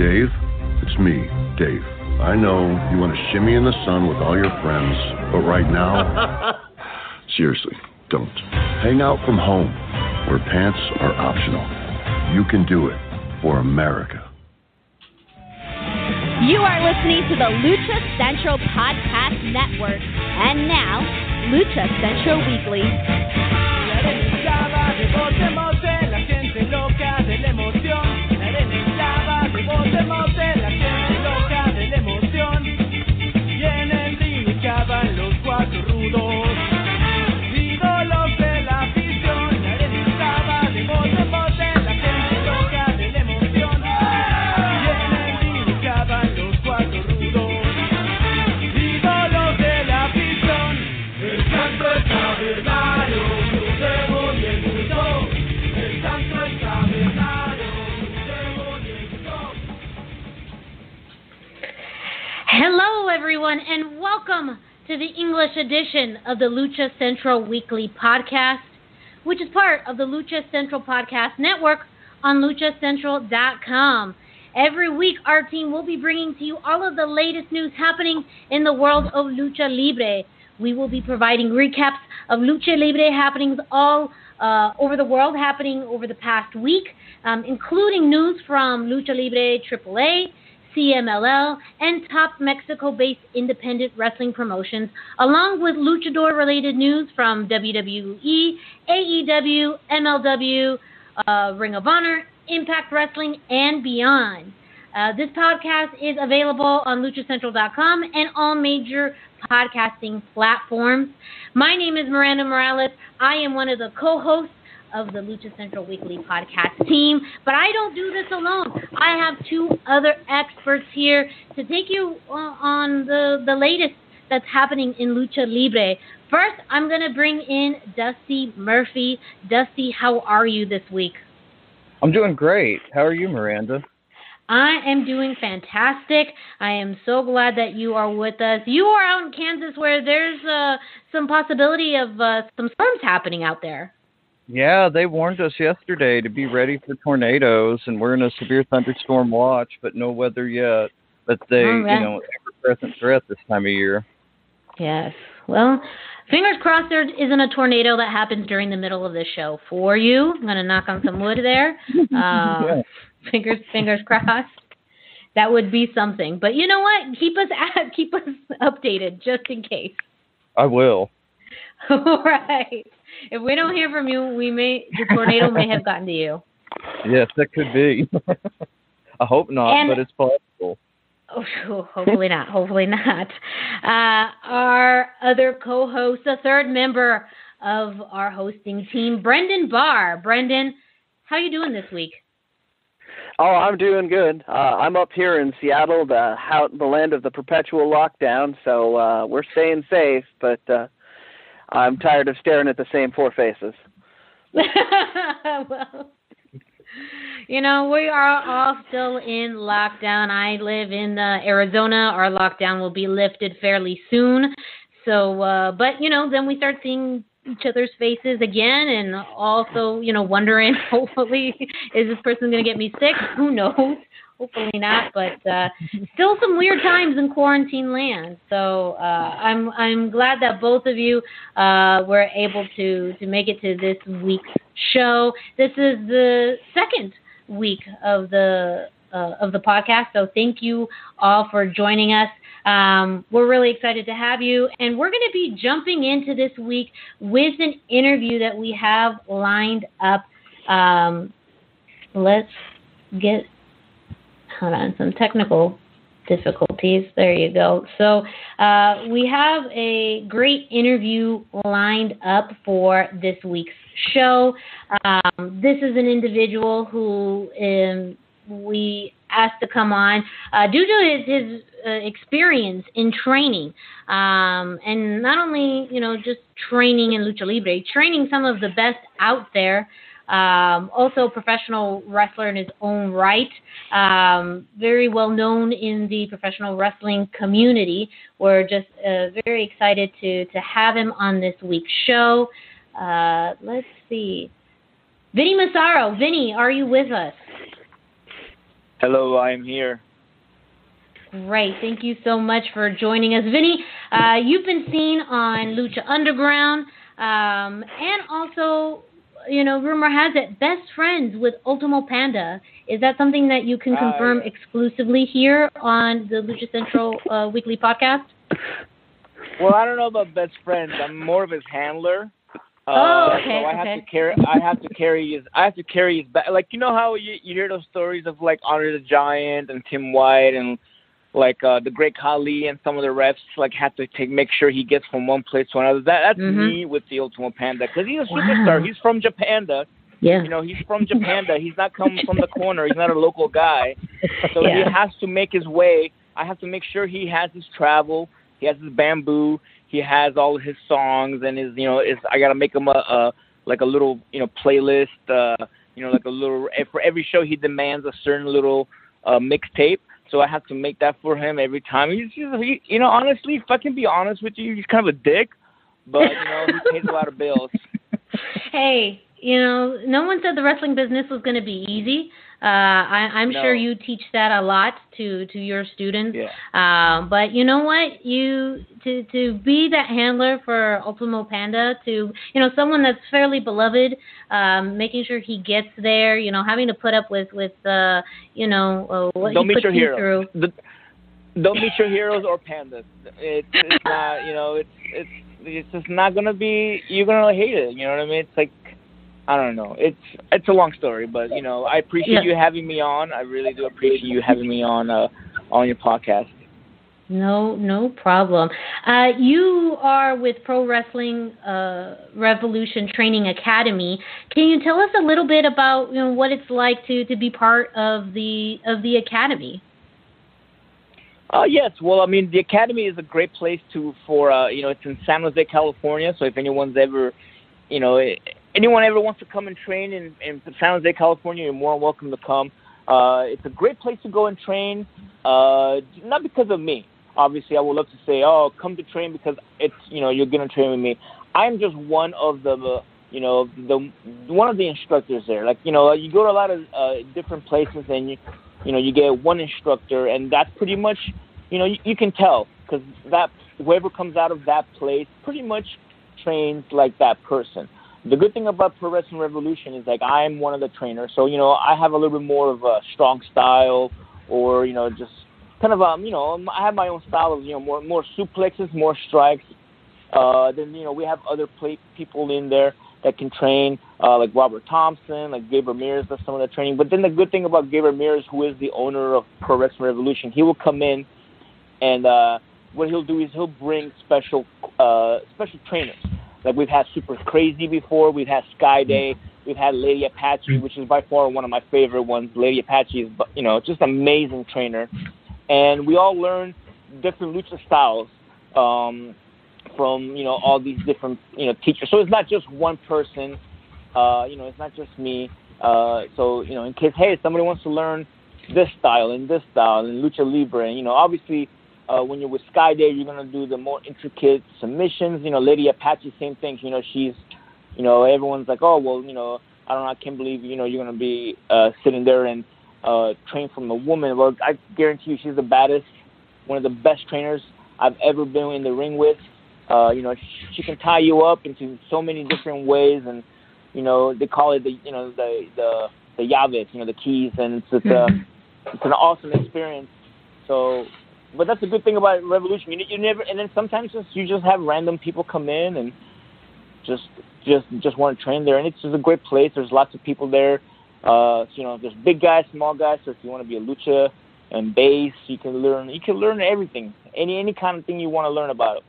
Dave, it's me, Dave. I know you want to shimmy in the sun with all your friends, but right now, seriously, don't. Hang out from home, where pants are optional. You can do it for America. You are listening to the Lucha Central Podcast Network. And now, Lucha Central Weekly. Everyone, and welcome to the English edition of the Lucha Central Weekly Podcast, which is part of the Lucha Central Podcast Network on luchacentral.com. Every week, our team will be bringing to you all of the latest news happening in the world of Lucha Libre. We will be providing recaps of Lucha Libre happenings all uh, over the world, happening over the past week, um, including news from Lucha Libre AAA, CMLL, and top Mexico based independent wrestling promotions, along with luchador related news from WWE, AEW, MLW, uh, Ring of Honor, Impact Wrestling, and beyond. Uh, this podcast is available on luchacentral.com and all major podcasting platforms. My name is Miranda Morales. I am one of the co hosts of the Lucha Central Weekly podcast team. But I don't do this alone. I have two other experts here to take you on the, the latest that's happening in Lucha Libre. First, I'm going to bring in Dusty Murphy. Dusty, how are you this week? I'm doing great. How are you, Miranda? I am doing fantastic. I am so glad that you are with us. You are out in Kansas where there's uh, some possibility of uh, some storms happening out there. Yeah, they warned us yesterday to be ready for tornadoes, and we're in a severe thunderstorm watch, but no weather yet. But they, right. you know, ever-present threat this time of year. Yes. Well, fingers crossed there isn't a tornado that happens during the middle of the show for you. I'm going to knock on some wood there. Uh, Yeah. Fingers fingers crossed. That would be something. But you know what? Keep us at, keep us updated just in case. I will. All right. If we don't hear from you, we may the tornado may have gotten to you. Yes, that could be. I hope not, And- but it's possible. Oh, hopefully not. Hopefully not. Uh, our other co-host, the third member of our hosting team, Brendan Barr. Brendan, how are you doing this week? Oh, I'm doing good. Uh, I'm up here in Seattle, the how, the land of the perpetual lockdown. So uh, we're staying safe, but uh, I'm tired of staring at the same four faces. well, you know, we are all still in lockdown. I live in uh, Arizona. Our lockdown will be lifted fairly soon. So, uh, but you know, then we start seeing each other's faces again, and also, you know, wondering, hopefully, is this person going to get me sick? Who knows? Hopefully not, but uh, still some weird times in quarantine land. So uh, I'm I'm glad that both of you uh, were able to to make it to this week's show. This is the second week of the uh, of the podcast, so thank you all for joining us. Um, we're really excited to have you, and we're going to be jumping into this week with an interview that we have lined up. Um, let's get some technical difficulties. There you go. So uh, we have a great interview lined up for this week's show. Um, this is an individual who um, we asked to come on uh, due to his, his uh, experience in training, um, and not only you know just training in lucha libre, training some of the best out there. Um, also, a professional wrestler in his own right, um, very well known in the professional wrestling community. We're just uh, very excited to to have him on this week's show. Uh, let's see, Vinny Massaro. Vinny, are you with us? Hello, I am here. Great. Thank you so much for joining us. Vinny, uh, you've been seen on Lucha Underground, um, and also, you know, rumor has it, best friends with Ultimo Panda. Is that something that you can Ah, confirm yeah. exclusively here on the Lucha Central uh, weekly podcast? Well, I don't know about best friends. I'm more of his handler. Uh, Oh, okay, so I have okay. to carry. I have to carry his. I have to carry his back. Like you know how you you hear those stories of like Andre the Giant and Tim White and like uh the Great Khali and some of the refs like have to take make sure he gets from one place to another. That that's Mhm. me with the Ultimo Panda because he's a Wow. superstar. He's from Japanda. Yeah. You know, he's from Japanda. He's not coming from the corner. He's not a local guy. So Yeah. he has to make his way. I have to make sure he has his travel. He has his bamboo. He has all of his songs and his, you know, is I gotta make him a, a like a little, you know, playlist. Uh, you know, like a little for every show he demands a certain little uh mixtape. So I have to make that for him every time. He's, he's he, you know, honestly, if I can be honest with you, he's kind of a dick, but you know, he pays a lot of bills. hey, you know, no one said the wrestling business was going to be easy. Uh, I, I'm No. sure you teach that a lot to to your students. Yeah. Um, but you know what? You to to be that handler for Ultimo Panda, to you know someone that's fairly beloved, um, making sure he gets there. You know, having to put up with with uh, you know uh, what Don't he meet puts your you through. The, don't meet your heroes or pandas. It's it's not you know it's it's it's just not gonna be you're gonna hate it. You know what I mean? It's like I don't know. It's it's a long story, but you know I appreciate Yeah. you having me on. I really do appreciate you having me on uh on your podcast. No, no problem. Uh, you are with Pro Wrestling uh, Revolution Training Academy. Can you tell us a little bit about you know what it's like to, to be part of the of the academy? Uh, yes. Well, I mean, the academy is a great place to for uh, you know it's in San Jose, California. So if anyone's ever, you know, anyone ever wants to come and train in, in San Jose, California, you're more than welcome to come. Uh, it's a great place to go and train. Uh, not because of me. Obviously, I would love to say, oh, come to train because it's you know you're gonna train with me. I'm just one of the, you know, the one of the instructors there. Like you know, you go to a lot of uh, different places and you you know you get one instructor and that's pretty much you know you, you can tell because that whoever comes out of that place pretty much trains like that person the good thing about pro wrestling revolution is like i'm one of the trainers so you know i have a little bit more of a strong style or you know just kind of um you know i have my own style of you know more more suplexes more strikes uh then you know we have other play, people in there that can train, uh, like Robert Thompson, like Gabe Ramirez does some of the training. But then the good thing about Gabe Ramirez, who is the owner of Pro Wrestling Revolution, he will come in and uh, what he'll do is he'll bring special uh, special trainers. Like we've had Super Crazy before, we've had Skayde, we've had Lady Apache, which is by far one of my favorite ones. Lady Apache is, you know, just amazing trainer, and we all learn different lucha styles. Um, from you know all these different you know teachers. So it's not just one person. Uh, you know, it's not just me. Uh, so you know, in case hey somebody wants to learn this style and this style and lucha libre, and you know, obviously uh, when you're with Skayde, you're gonna do the more intricate submissions. You know, Lady Apache, same thing. You know, she's you know everyone's like, oh well, you know, I don't know, I can't believe you know you're gonna be uh, sitting there and uh, train from a woman. Well, I guarantee you, she's the baddest, one of the best trainers I've ever been in the ring with. Uh, you know, she, can tie you up into so many different ways, and you know they call it the you know the the the llaves, you know the keys, and it's it's, uh, it's an awesome experience. So, but that's a good thing about Revolution. You, you never, and then sometimes just you just have random people come in and just just just want to train there, and it's just a great place. There's lots of people there. Uh, you know, there's big guys, small guys. So if you want to be a lucha and bass, you can learn. You can learn everything, any any kind of thing you want to learn about it.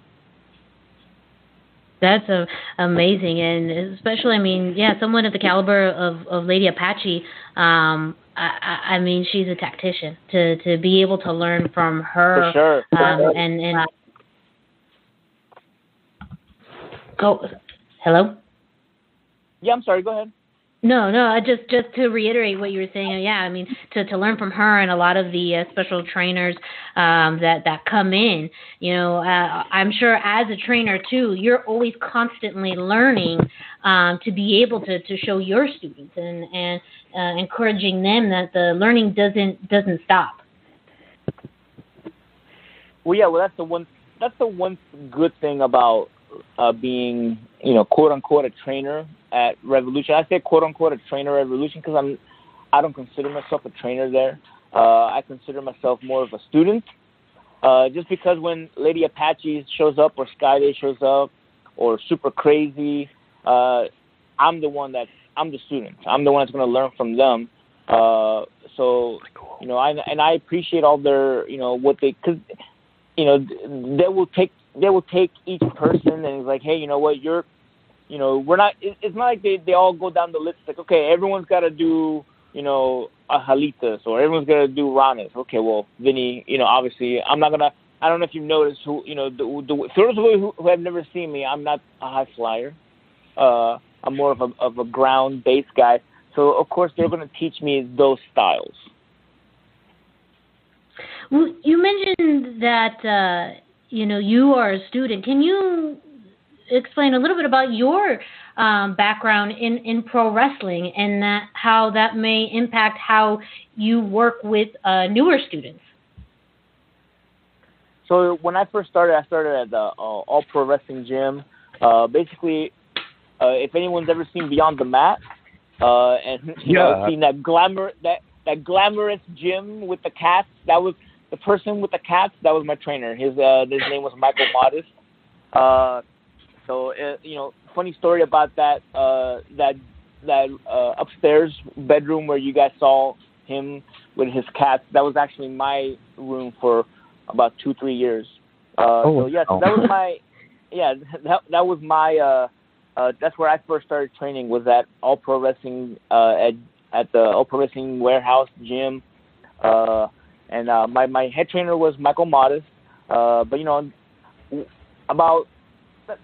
That's a, amazing, and especially, I mean, yeah, someone of the caliber of, of Lady Apache. Um, I, I I mean, she's a tactician. To to be able to learn from her, For sure. um, and and go. Hello. Yeah, I'm sorry. Go ahead. No, no. Just just to reiterate what you were saying. Yeah, I mean to to learn from her and a lot of the uh, special trainers um, that that come in. You know, uh, I'm sure as a trainer too, you're always constantly learning um, to be able to to show your students and and uh, encouraging them that the learning doesn't doesn't stop. Well, yeah, well, that's the one. That's the one good thing about uh, being, you know, quote unquote, a trainer at Revolution. I say quote unquote a trainer at Revolution because I'm, I don't consider myself a trainer there. Uh, I consider myself more of a student. Uh, just because when Lady Apache shows up or Skayde shows up or Super Crazy, uh, I'm the one that I'm the student. I'm the one that's going to learn from them. Uh, so you know, I and I appreciate all their you know what they because you know they will take they will take each person and it's like hey you know what? You're you know we're not it's not like they they all go down the list. Like okay everyone's got to do you know a halitas or everyone's got to do ranas okay well Vinny you know obviously I'm not gonna I don't know if you've noticed who you know the, the for those who, who have never seen me I'm not a high flyer. Uh I'm more of a of a ground based guy. So of course they're going to teach me those styles. Well, you mentioned that uh, you know you are a student. Can you explain a little bit about your um, background in, in pro wrestling and that how that may impact how you work with uh, newer students? So when I first started, I started at the uh, All Pro Wrestling Gym. Uh, basically, uh, if anyone's ever seen Beyond the Mat, uh, and you know, seen that glamour that that glamorous gym with the cats, that was the person with the cats. That was my trainer. His uh, his name was Michael Modest. Uh, so uh, you know, funny story about that uh, that that uh, upstairs bedroom where you guys saw him with his cats. That was actually my room for about two three years. Uh, Oh, so yes, wow. that was my yeah that that was my uh, uh, that's where I first started training was at All Pro Wrestling uh, at at the All Pro Wrestling Warehouse gym. Uh, and uh, my my head trainer was Michael Modest. Uh, but you know, about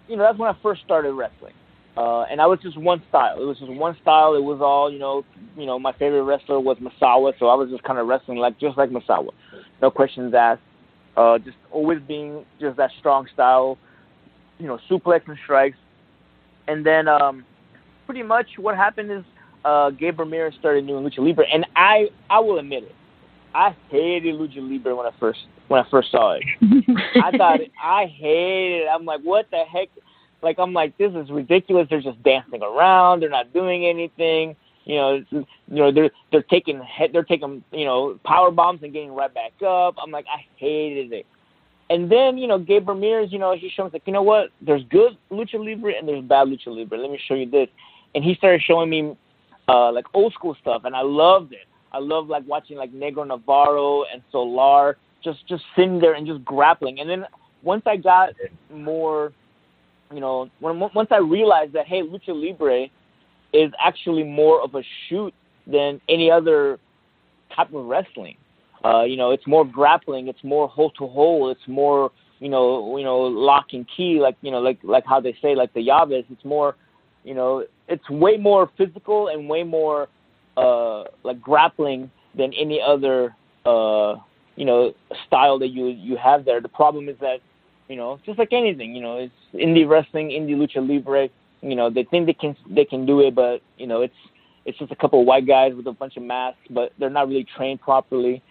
you know that's when I first started wrestling. Uh, and I was just one style. It was just one style. It was all you know. You know, my favorite wrestler was Misawa, so I was just kind of wrestling like just like Misawa, no questions asked. Uh, just always being just that strong style. You know, suplex and strikes. And then um, pretty much what happened is uh, Gabe Ramirez started doing lucha libre, and I I will admit it, I hated lucha libre when I first when I first saw it. I thought it, I hated it. I'm like, what the heck? Like I'm like, this is ridiculous. They're just dancing around. They're not doing anything. You know, you know they're they're taking head, they're taking you know power bombs and getting right back up. I'm like, I hated it. And then you know Gabe Ramirez, you know he showed me like, you know what? There's good lucha libre and there's bad lucha libre. Let me show you this. And he started showing me uh like old school stuff, and I loved it. I love like watching like Negro Navarro and Solar just just sitting there and just grappling. And then once I got more, you know, when once I realized that hey, lucha libre is actually more of a shoot than any other type of wrestling. Uh, you know, it's more grappling, it's more hole to hole, it's more you know, you know, lock and key, like you know, like like how they say, like the llaves. It's more, you know, it's way more physical and way more uh, like grappling than any other uh, you know style that you you have there. The problem is that you know, just like anything, you know, it's indie wrestling, indie lucha libre. You know, they think they can they can do it, but you know, it's it's just a couple of white guys with a bunch of masks, but they're not really trained properly.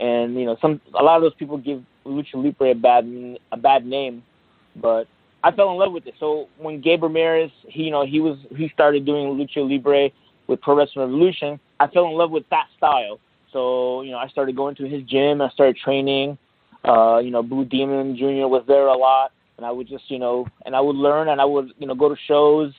And you know, some a lot of those people give lucha libre a bad a bad name, but I fell in love with it. So when Gabe Ramirez, he you know he was he started doing lucha libre with Pro Wrestling Revolution, I fell in love with that style. So you know I started going to his gym, I started training. Uh, you know, Blue Demon Jr. was there a lot, and I would just you know, and I would learn, and I would you know go to shows,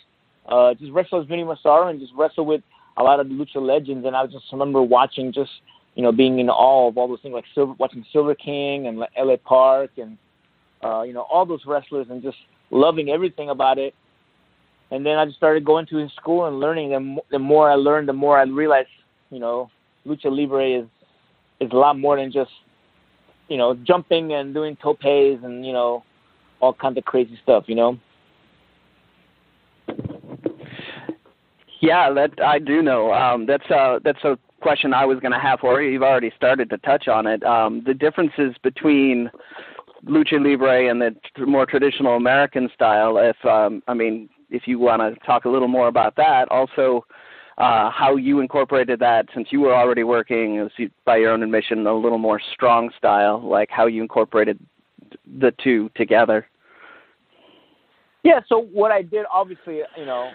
uh, just wrestle as Vinny Massaro, and just wrestle with a lot of the lucha legends. And I just remember watching just you know, being in awe of all those things like Silver, watching Silver King and L.A. Park and uh, you know all those wrestlers and just loving everything about it. And then I just started going to his school and learning. And the more I learned, the more I realized, you know, lucha libre is is a lot more than just you know jumping and doing topes and you know all kinds of crazy stuff. You know. Yeah, that I do know. Um, that's a that's a question I was going to have for you. You've already started to touch on it. Um, the differences between lucha libre and the more traditional American style. If um, I mean, if you want to talk a little more about that, also uh, how you incorporated that since you were already working, by your own admission, a little more strong style, like how you incorporated the two together. Yeah, so what I did, obviously, you know,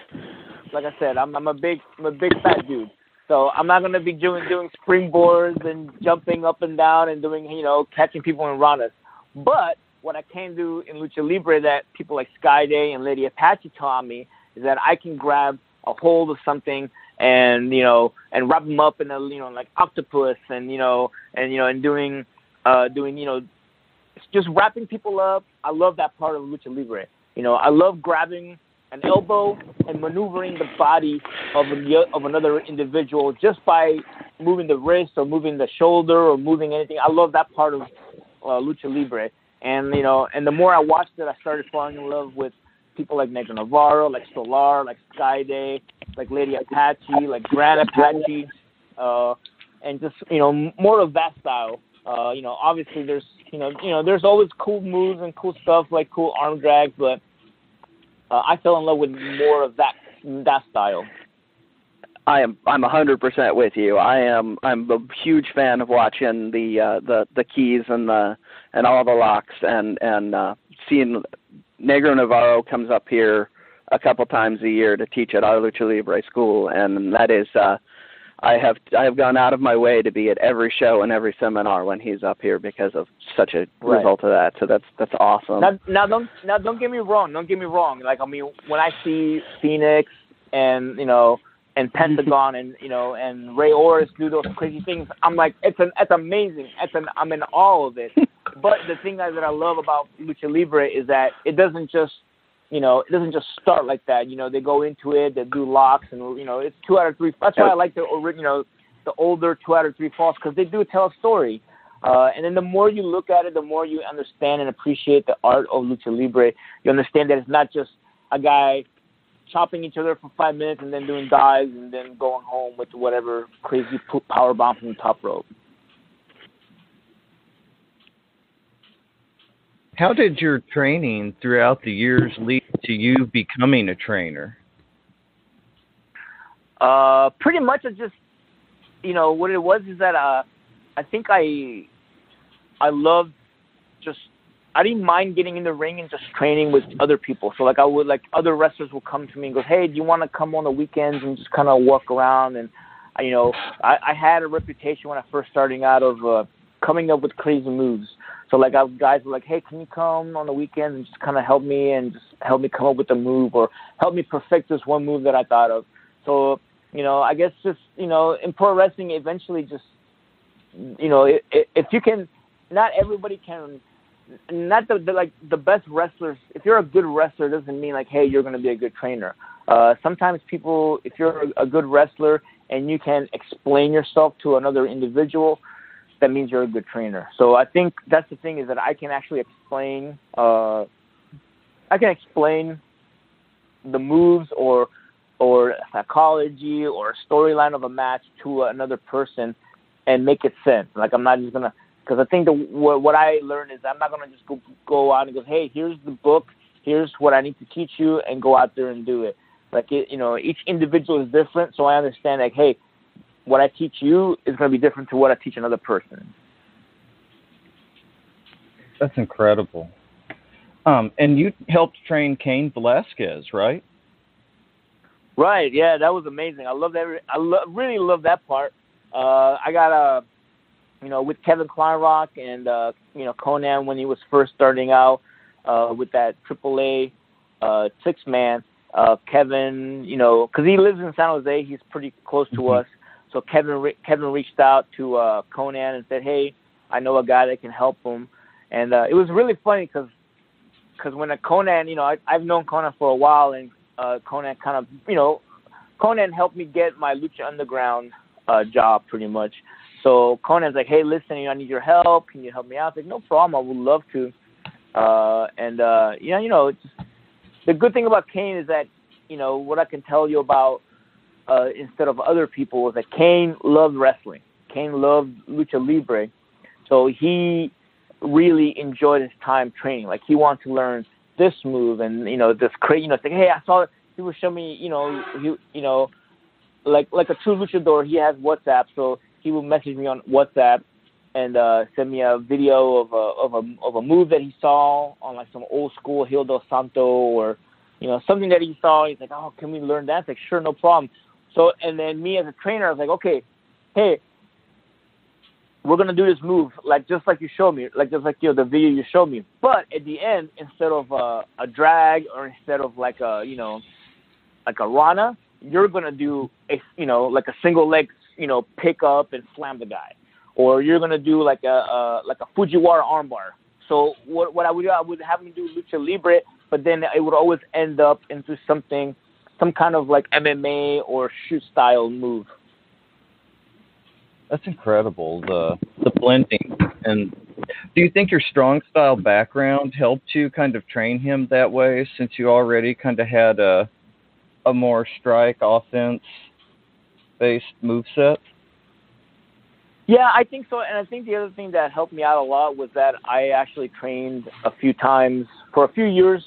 like I said, I'm I'm a big I'm a big fat dude, so I'm not gonna be doing doing springboards and jumping up and down and doing you know catching people in ranas. But what I can do in lucha libre that people like Skayde and Lady Apache taught me is that I can grab a hold of something and you know and wrap them up in a you know like octopus and you know and you know and doing uh doing you know just wrapping people up. I love that part of lucha libre. You know, I love grabbing an elbow and maneuvering the body of a, of another individual just by moving the wrist or moving the shoulder or moving anything. I love that part of uh, lucha libre. And you know, and the more I watched it, I started falling in love with people like Negro Navarro, like Solar, like Skayde, like Lady Apache, like Gran Apache, uh, and just you know more of that style. Uh, you know, obviously there's you know you know there's always cool moves and cool stuff like cool arm drags, but uh, I fell in love with more of that that style. I am I'm a hundred percent with you. I am I'm a huge fan of watching the uh, the the keys and the and all the locks and and uh, seeing Negro Navarro comes up here a couple times a year to teach at our Lucha Libre school, and that is uh, I have I have gone out of my way to be at every show and every seminar when he's up here because of such a Right. result of that. So that's that's awesome. Now, now don't now don't get me wrong. Don't get me wrong. Like I mean, when I see Phoenix and you know and Pentagon and you know and Rey Horus do those crazy things, I'm like, it's an it's amazing. It's an I'm in awe of it. but the thing that I love about lucha libre is that it doesn't just you know it doesn't just start like that. You know, they go into it, they do locks, and you know it's two out of three. That's why I like the you know the older two out of three falls because they do tell a story. Uh, and then the more you look at it, the more you understand and appreciate the art of lucha libre. You understand that it's not just a guy chopping each other for five minutes and then doing dives and then going home with whatever crazy power bomb from the top rope. How did your training throughout the years lead to you becoming a trainer? Uh, pretty much I just, you know, what it was is that uh, I think I, I loved just, I didn't mind getting in the ring and just training with other people. So like I would like other wrestlers would come to me and go, hey, do you want to come on the weekends and just kind of walk around and, you know, I, I had a reputation when I first starting out of uh, coming up with crazy moves. So like I, guys were like, hey, can you come on the weekends and just kind of help me and just help me come up with a move or help me perfect this one move that I thought of. So you know, I guess just you know, in pro wrestling, eventually just you know, i- i- if you can, not everybody can. Not the, the like the best wrestlers. If you're a good wrestler, doesn't mean like, hey, you're going to be a good trainer. Uh, sometimes people, if you're a, good wrestler and you can explain yourself to another individual, that means you're a good trainer. So I think that's the thing is that I can actually explain. Uh, I can explain the moves or or psychology or storyline of a match to another person and make it sense. Like I'm not just gonna because I think the what, what I learned is I'm not gonna just go go out and go, hey, here's the book, here's what I need to teach you, and go out there and do it. Like it, you know, each individual is different, so I understand like, hey, what I teach you is gonna be different to what I teach another person. That's incredible. Um, and you helped train Cain Velasquez, right? Right. Yeah, that was amazing. I love that. I lo- really love that part. Uh, I got a, you know, with Kevin Kleinrock and uh, you know Konnan when he was first starting out uh, with that AAA uh, six man. Uh, Kevin, you know, because he lives in San Jose, he's pretty close to Mhm. us. So Kevin, re- Kevin reached out to uh, Konnan and said, "Hey, I know a guy that can help him." And uh, it was really funny because because when a Konnan, you know, I, I've known Konnan for a while, and uh, Konnan kind of, you know, Konnan helped me get my Lucha Underground uh, job pretty much. So Konnan's like, hey, listen, you know, I need your help. Can you help me out? Like, no problem. I would love to. Uh, and uh, know, you know, the good thing about Cain is that, you know, what I can tell you about uh, instead of other people was that Cain loved wrestling. Cain loved lucha libre, so he really enjoyed his time training. Like he wanted to learn this move and you know this crazy. You know, it's like hey, I saw he would show me. You know, he you know, like like a true luchador. He has WhatsApp, so he would message me on WhatsApp and uh, send me a video of a of a of a move that he saw on like some old school Hijo del Santo or you know something that he saw. He's like, oh, can we learn that? It's like, sure, no problem. So and then me as a trainer, I was like, okay, hey, we're gonna do this move like just like you showed me, like just like you know the video you showed me. But at the end, instead of uh, a drag or instead of like a you know like a Rana, you're gonna do a you know like a single leg you know pick up and slam the guy, or you're gonna do like a, like a Fujiwara armbar. So what what I would do, I would have him do lucha libre, but then it would always end up into something, some kind of like MMA or shoot style move. That's incredible. The the blending and do you think your strong style background helped you kind of train him that way since you already kind of had a a more strike offense based move set? Yeah, I think so. And I think the other thing that helped me out a lot was that I actually trained a few times for a few years.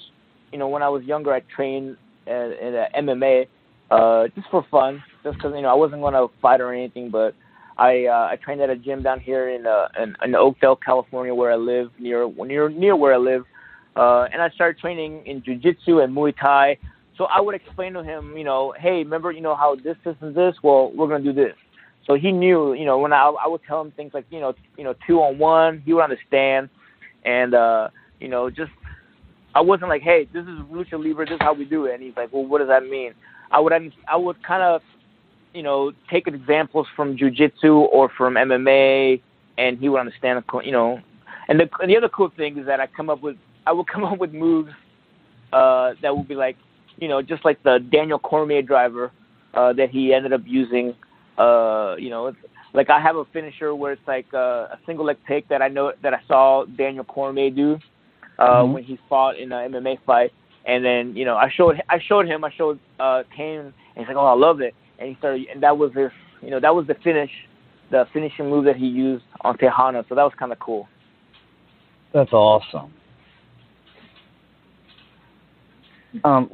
You know, when I was younger, I trained at, at MMA uh, just for fun, just because you know I wasn't going to fight or anything. But I uh, I trained at a gym down here in, uh, in in Oakdale, California, where I live near near near where I live. Uh, and I started training in jiu-jitsu and Muay Thai. So I would explain to him, you know, hey, remember, you know how this, this, and this? Well, we're gonna do this. So he knew, you know, when I I would tell him things like, you know, you know, two on one, he would understand, and uh, you know, just I wasn't like, hey, this is lucha libre, this is how we do it, and he's like, well, what does that mean? I would I would kind of, you know, take examples from jujitsu or from MMA, and he would understand, you know. And the and the other cool thing is that I come up with I would come up with moves uh, that would be like, you know, just like the Daniel Cormier driver uh, that he ended up using uh, you know, it's, like I have a finisher where it's like uh, a single leg take that I know that I saw Daniel Cormier do uh, Mhm. when he fought in an MMA fight, and then you know I showed I showed him I showed uh, Cain, and he's like, oh I love it, and he started and that was his you know that was the finish, the finishing move that he used on Texano, so that was kind of cool. That's awesome. Um,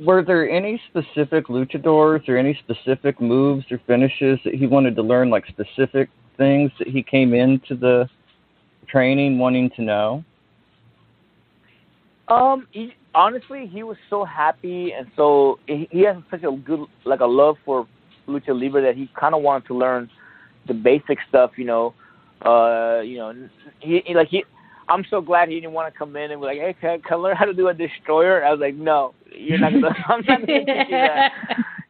were there any specific luchadors or any specific moves or finishes that he wanted to learn, like specific things that he came into the training wanting to know? Um, he, honestly, he was so happy, and so he, he has such a good, like a love for lucha libre that he kind of wanted to learn the basic stuff. You know, uh, you know, he, he like he. I'm so glad he didn't want to come in and be like, "Hey, can, I- can I learn how to do a destroyer?" I was like, "No, you're not gonna. I'm not gonna teach you that."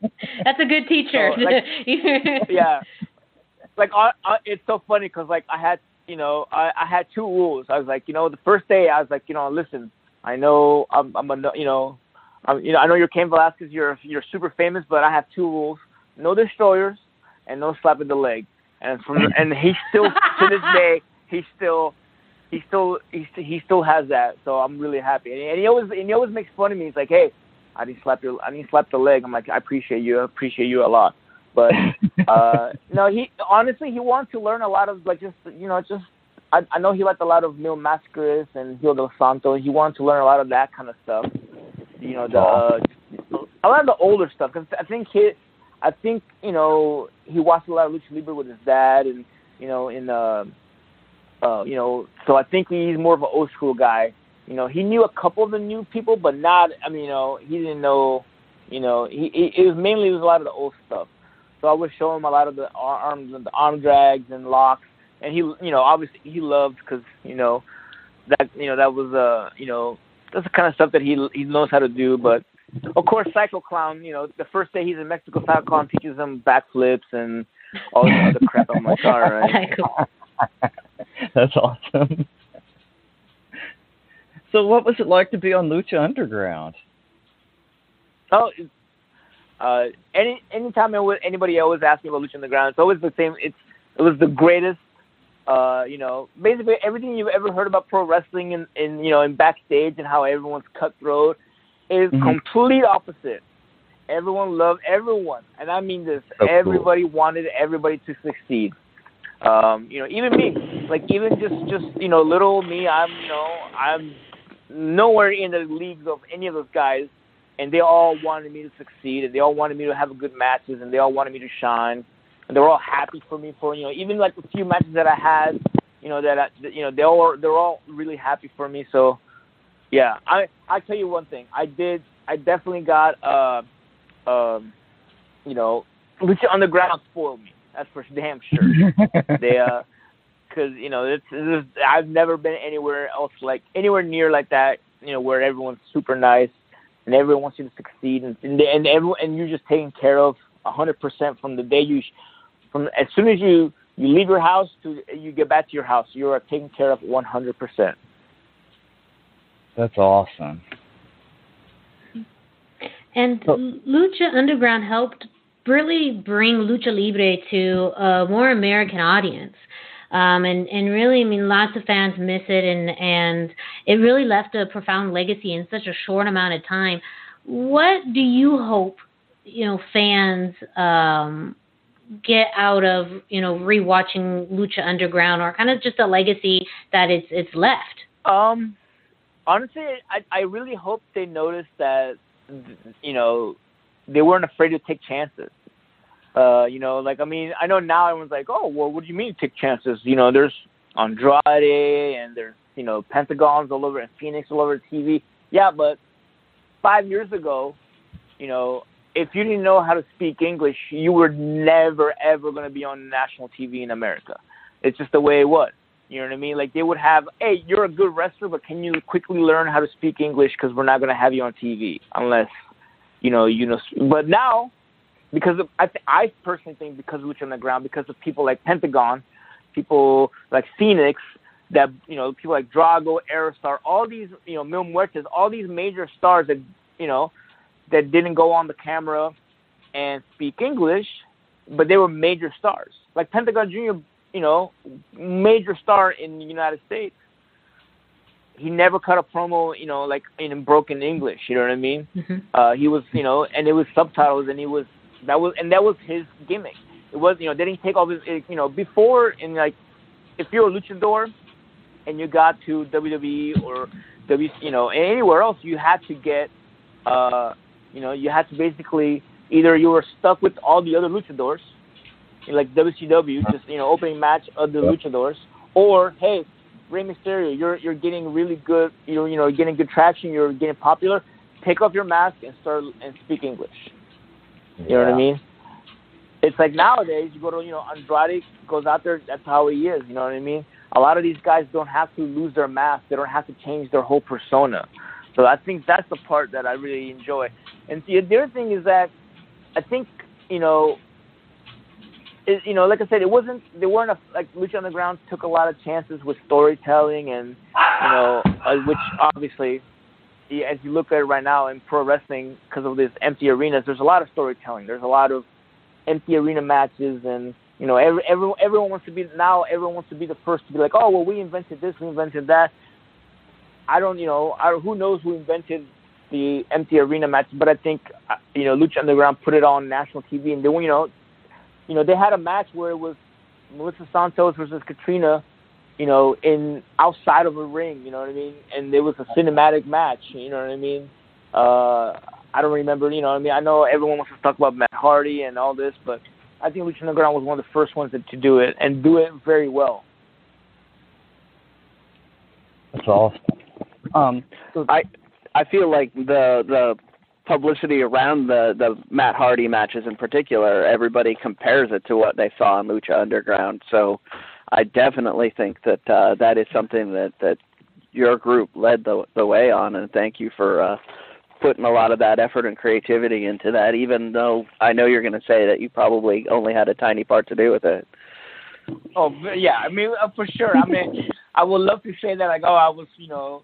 That's a good teacher. So, like, yeah. Like I, I, it's so funny because like I had you know I, I had two rules. I was like you know the first day I was like you know listen I know I'm I'm a you know I'm you know I know you're Cain Velasquez you're you're super famous but I have two rules no destroyers and no slapping the leg and from and he still to this day he still he still he he still has that so I'm really happy and, and he always and he always makes fun of me he's like hey I didn't slap your I didn't slap the leg I'm like I appreciate you I appreciate you a lot but uh no he honestly he wants to learn a lot of like just you know just I, I know he liked a lot of Mil Máscaras and Hijo del Santo. He wanted to learn a lot of that kind of stuff. You know, the uh, a lot of the older stuff. Cause I think he, I think you know, he watched a lot of lucha libre with his dad, and you know, in uh, uh, you know, so I think he's more of an old school guy. You know, he knew a couple of the new people, but not. I mean, you know, he didn't know. You know, he, he it was mainly it was a lot of the old stuff. So I would show him a lot of the arms and the arm drags and locks and he you know obviously he loved because you know that you know that was uh you know that's the kind of stuff that he he knows how to do but of course psycho clown you know the first day he's in mexico psycho clown teaches him backflips and all this other crap i'm like all right. That's awesome. So, what was it like to be on Lucha Underground? oh uh any anytime anybody always asks me about lucha underground it's always the same it's it was the greatest uh, you know, basically everything you've ever heard about pro wrestling and, and you know, in backstage and how everyone's cutthroat is Mhm. complete opposite. Everyone loved everyone, and I mean this. So cool. everybody wanted everybody to succeed. Um, you know, even me, like even just just you know, little me. I'm you know, I'm nowhere in the leagues of any of those guys, and they all wanted me to succeed, and they all wanted me to have good matches, and they all wanted me to shine, and they were all happy for me for you know, even like a few matches that I had, you know, that I, you know, they all they're all really happy for me. So, yeah, I I tell you one thing, I did, I definitely got uh um, you know, Lucha Underground spoiled me. That's for damn sure. they, uh, because you know, it's, it's I've never been anywhere else like anywhere near like that. You know, where everyone's super nice and everyone wants you to succeed, and and, and everyone and you're just taken care of a hundred percent from the day you, from as soon as you you leave your house to you get back to your house, you are taken care of one hundred percent. That's awesome. And Lucha Underground helped really bring Lucha Libre to a more American audience. Um, and, and really, I mean, lots of fans miss it, and, and it really left a profound legacy in such a short amount of time. What do you hope, you know, fans um, get out of, you know, rewatching Lucha Underground, or kind of just a legacy that it's it's left? Um, honestly, I I really hope they notice that you know, they weren't afraid to take chances. Uh, you know, like I mean, I know now everyone's like, oh, well, what do you mean take chances? You know, there's Andrade and there's you know Pentagons all over and Fénix all over TV. Yeah, but five years ago, you know, if you didn't know how to speak English, you were never ever going to be on national TV in America. It's just the way it was. You know what I mean? Like they would have, hey, you're a good wrestler, but can you quickly learn how to speak English because we're not going to have you on TV unless, you know, you know. But now, because of, I, th- I personally think because of Lucha Underground, because of people like Pentagon, people like Fénix, that you know, people like Drago, Aerostar, all these, you know, Mil Muertes, all these major stars that you know, that didn't go on the camera and speak English, but they were major stars. Like Pentagon Jr you know, major star in the United States. He never cut a promo, you know, like in broken English. You know what I mean? Mm-hmm. Uh, he was, you know, and it was subtitles, and he was that was, and that was his gimmick. It was, you know, they didn't take all this, you know, before in like, if you're a luchador, and you got to WWE or W, you know, anywhere else, you had to get, uh, you know, you had to basically either you were stuck with all the other luchadors like WCW, just you know, opening match of the Luchadors, or hey, Rey Mysterio, you're you're getting really good, you know, you know, getting good traction, you're getting popular. Take off your mask and start and speak English. You know what I mean? It's like nowadays you go to you know Andrade goes out there, that's how he is. You know what I mean? A lot of these guys don't have to lose their mask. They don't have to change their whole persona. So I think that's the part that I really enjoy. And the, the other thing is that I think you know it, you know, like I said, it wasn't. They weren't a, like Lucha Underground took a lot of chances with storytelling, and you know, uh, which obviously, as you look at it right now in pro wrestling, because of these empty arenas, there's a lot of storytelling. There's a lot of empty arena matches, and you know, every, everyone everyone wants to be now. Everyone wants to be the first to be like, oh, well, we invented this, we invented that. I don't, you know, I, who knows who invented the empty arena match, but I think uh, you know Lucha Underground put it on national TV, and they, you know, you know, they had a match where it was Melissa Santos versus Catrina, you know, in outside of a ring, you know what I mean? And it was a cinematic match, you know what I mean? Uh I don't remember, you know what I mean? I know everyone wants to talk about Matt Hardy and all this, but I think Lucha Underground was one of the first ones to, to do it and do it very well. That's awesome. Um, I I feel like the the publicity around the the Matt Hardy matches in particular, everybody compares it to what they saw in Lucha Underground. So I definitely think that uh, that is something that that your group led the the way on, and thank you for uh, putting a lot of that effort and creativity into that. Even though I know you're going to say that you probably only had a tiny part to do with it. Oh yeah, I mean uh, for sure. I mean, I would love to say that like, oh, I was, you know,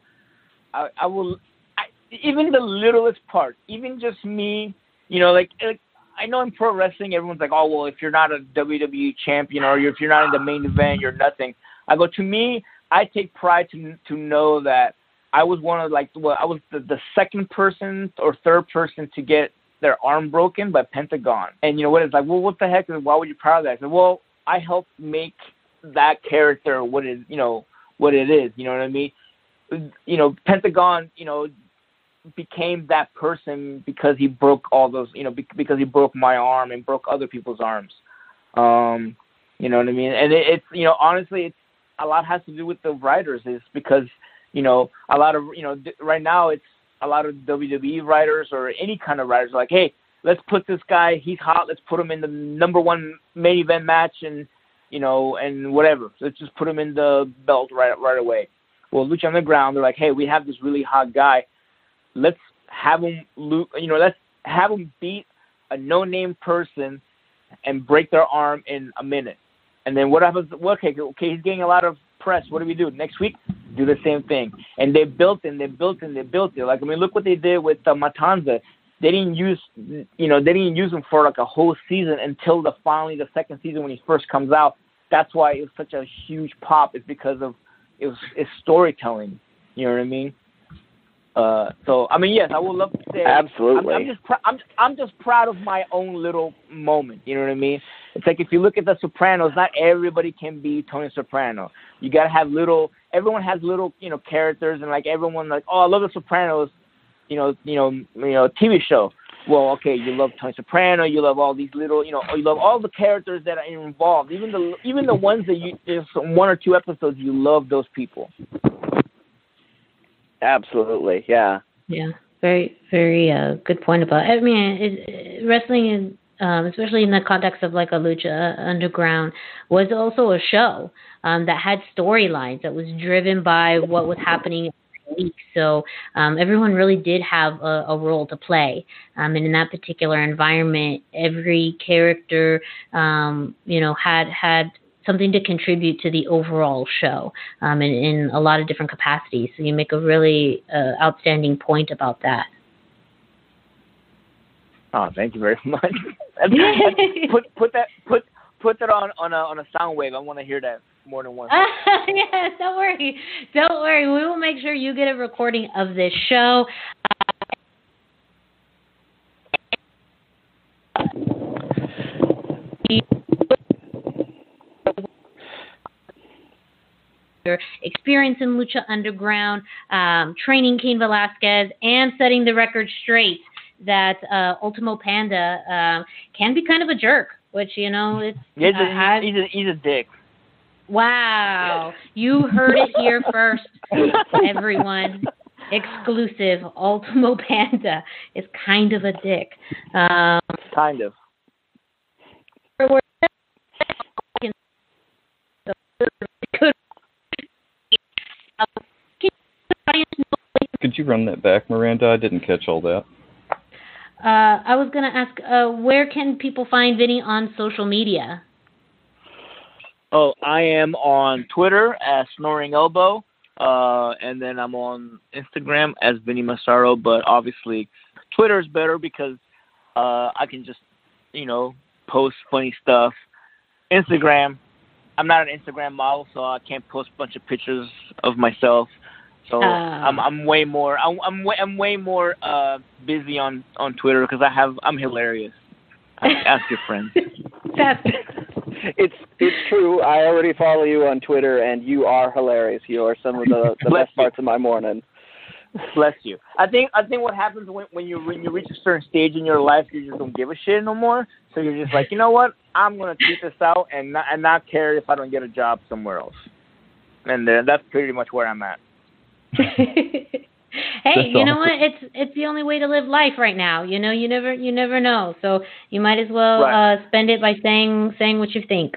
I I will I, even the littlest part, even just me, you know, like, like I know in pro wrestling, everyone's like, oh well, if you're not a WWE champion or if you're not in the main event, you're nothing. I go to me, I take pride to to know that I was one of like well, I was the, the second person or third person to get their arm broken by Pentagon. And you know what? It's like, well, what the heck? Why would you proud of that? I said, well, I helped make that character what it you know what it is. You know what I mean? You know, Pentagon. You know, became that person because he broke all those. You know, be- because he broke my arm and broke other people's arms. Um, you know what I mean? And it, it's you know honestly, it's a lot has to do with the writers. Is because you know a lot of you know th- right now it's a lot of WWE writers or any kind of writers like, hey, let's put this guy. He's hot. Let's put him in the number one main event match and you know and whatever. Let's just put him in the belt right right away. Well, Lucha Underground, they're like, hey, we have this really hot guy. Let's have him, lo- you know, let's have him beat a no-name person and break their arm in a minute. And then what happens? Well, okay, okay, he's getting a lot of press. What do we do next week? Do the same thing. And they built and they built and they built it. Like I mean, look what they did with uh, Matanza. They didn't use, you know, they didn't use him for like a whole season until the finally the second season when he first comes out. That's why it was such a huge pop. It's because of it was it's storytelling. You know what I mean? Uh, so I mean, yes, I would love to say Absolutely. I'm, I'm just pr- I'm I'm just proud of my own little moment. You know what I mean? It's like if you look at The Sopranos, not everybody can be Tony Soprano. You gotta have little. Everyone has little, you know, characters, and like everyone, like, oh, I love The Sopranos. You know, you know, you know, TV show. Well, okay, you love Tony Soprano. You love all these little, you know, you love all the characters that are involved. Even the even the ones that you just one or two episodes you love those people. Absolutely. Yeah. Yeah, very, very uh, good point about. I mean, it, wrestling is, um, especially in the context of like a lucha underground, was also a show um, that had storylines that was driven by what was happening week. So um, everyone really did have a, a role to play, um, and in that particular environment, every character, um, you know, had had something to contribute to the overall show um, in, in a lot of different capacities. So you make a really uh, outstanding point about that. Oh, thank you very much. put put that put put that on on a on a sound wave. I want to hear that more than once. yeah, don't worry, don't worry. We will make sure you get a recording of this show. Your experience in Lucha Underground, um, training Cain Velasquez, and setting the record straight that uh, Ultimo Panda um, can be kind of a jerk, which you know it's. Yeah, he's, uh, he's, a, he's a dick. Wow, you heard it here first, everyone. Exclusive. Ultimo Panda is kind of a dick. Um, Kind of. we're- Could you run that back, Miranda? I didn't catch all that. Uh, I was going to ask, uh, where can people find Vinny on social media? Oh, I am on Twitter as Snoring Elbow, uh, and then I'm on Instagram as Vinny Massaro. But obviously, Twitter is better because uh, I can just, you know, post funny stuff. Instagram, I'm not an Instagram model, so I can't post a bunch of pictures of myself. So Ah. I'm I'm way more I'm I'm way, I'm way more uh, busy on on Twitter because I have I'm hilarious. Ask your friends. That's It's it's true. I already follow you on Twitter, and you are hilarious. You are some of the, the best you. parts of my morning. Bless you. I think I think what happens when when you when you reach a certain stage in your life, you just don't give a shit no more. So you're just like, you know what? I'm gonna tweet this out and not and not care if I don't get a job somewhere else. And uh, that's pretty much where I'm at. hey, That's you know awesome. what? It's it's the only way to live life right now. You know, you never you never know. So you might as well Right. uh, spend it by saying saying what you think.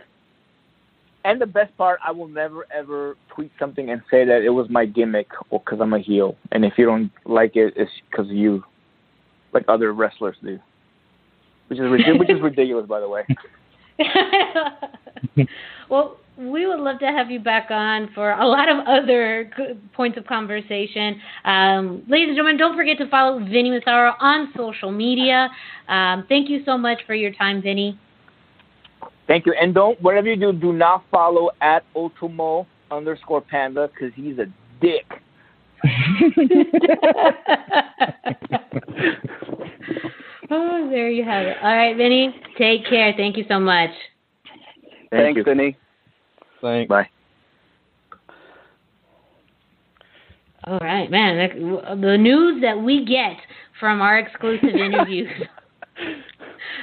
And the best part, I will never ever tweet something and say that it was my gimmick or because I'm a heel. And if you don't like it, it's because you, like other wrestlers do. Which is which is ridiculous, by the way. well, we would love to have you back on for a lot of other points of conversation. Um, ladies and gentlemen, don't forget to follow Vinny Massaro on social media. Um, thank you so much for your time, Vinny. Thank you. And don't whatever you do, do not follow at Ultimo underscore panda because he's a dick. Oh, there you have it. All right, Vinny. Take care. Thank you so much. Thanks, you. Vinny. Thanks. Bye. All right, man. that- The news that we get from our exclusive interviews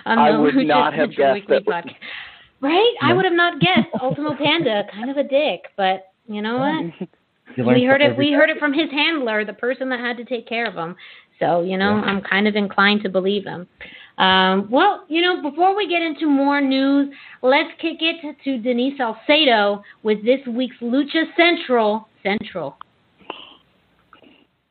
on the I um, would Lucha not have Central guessed Weekly that was- podcast. Right? I hmm? would have not guessed. Ultimo Panda, kind of a dick, but you know what? You we heard it. We heard it from his handler, the person that had to take care of him. So you know, Yeah. I'm kind of inclined to believe him. Um, well, you know, before we get into more news, let's kick it to Denise Salcedo with this week's Lucha Central Central.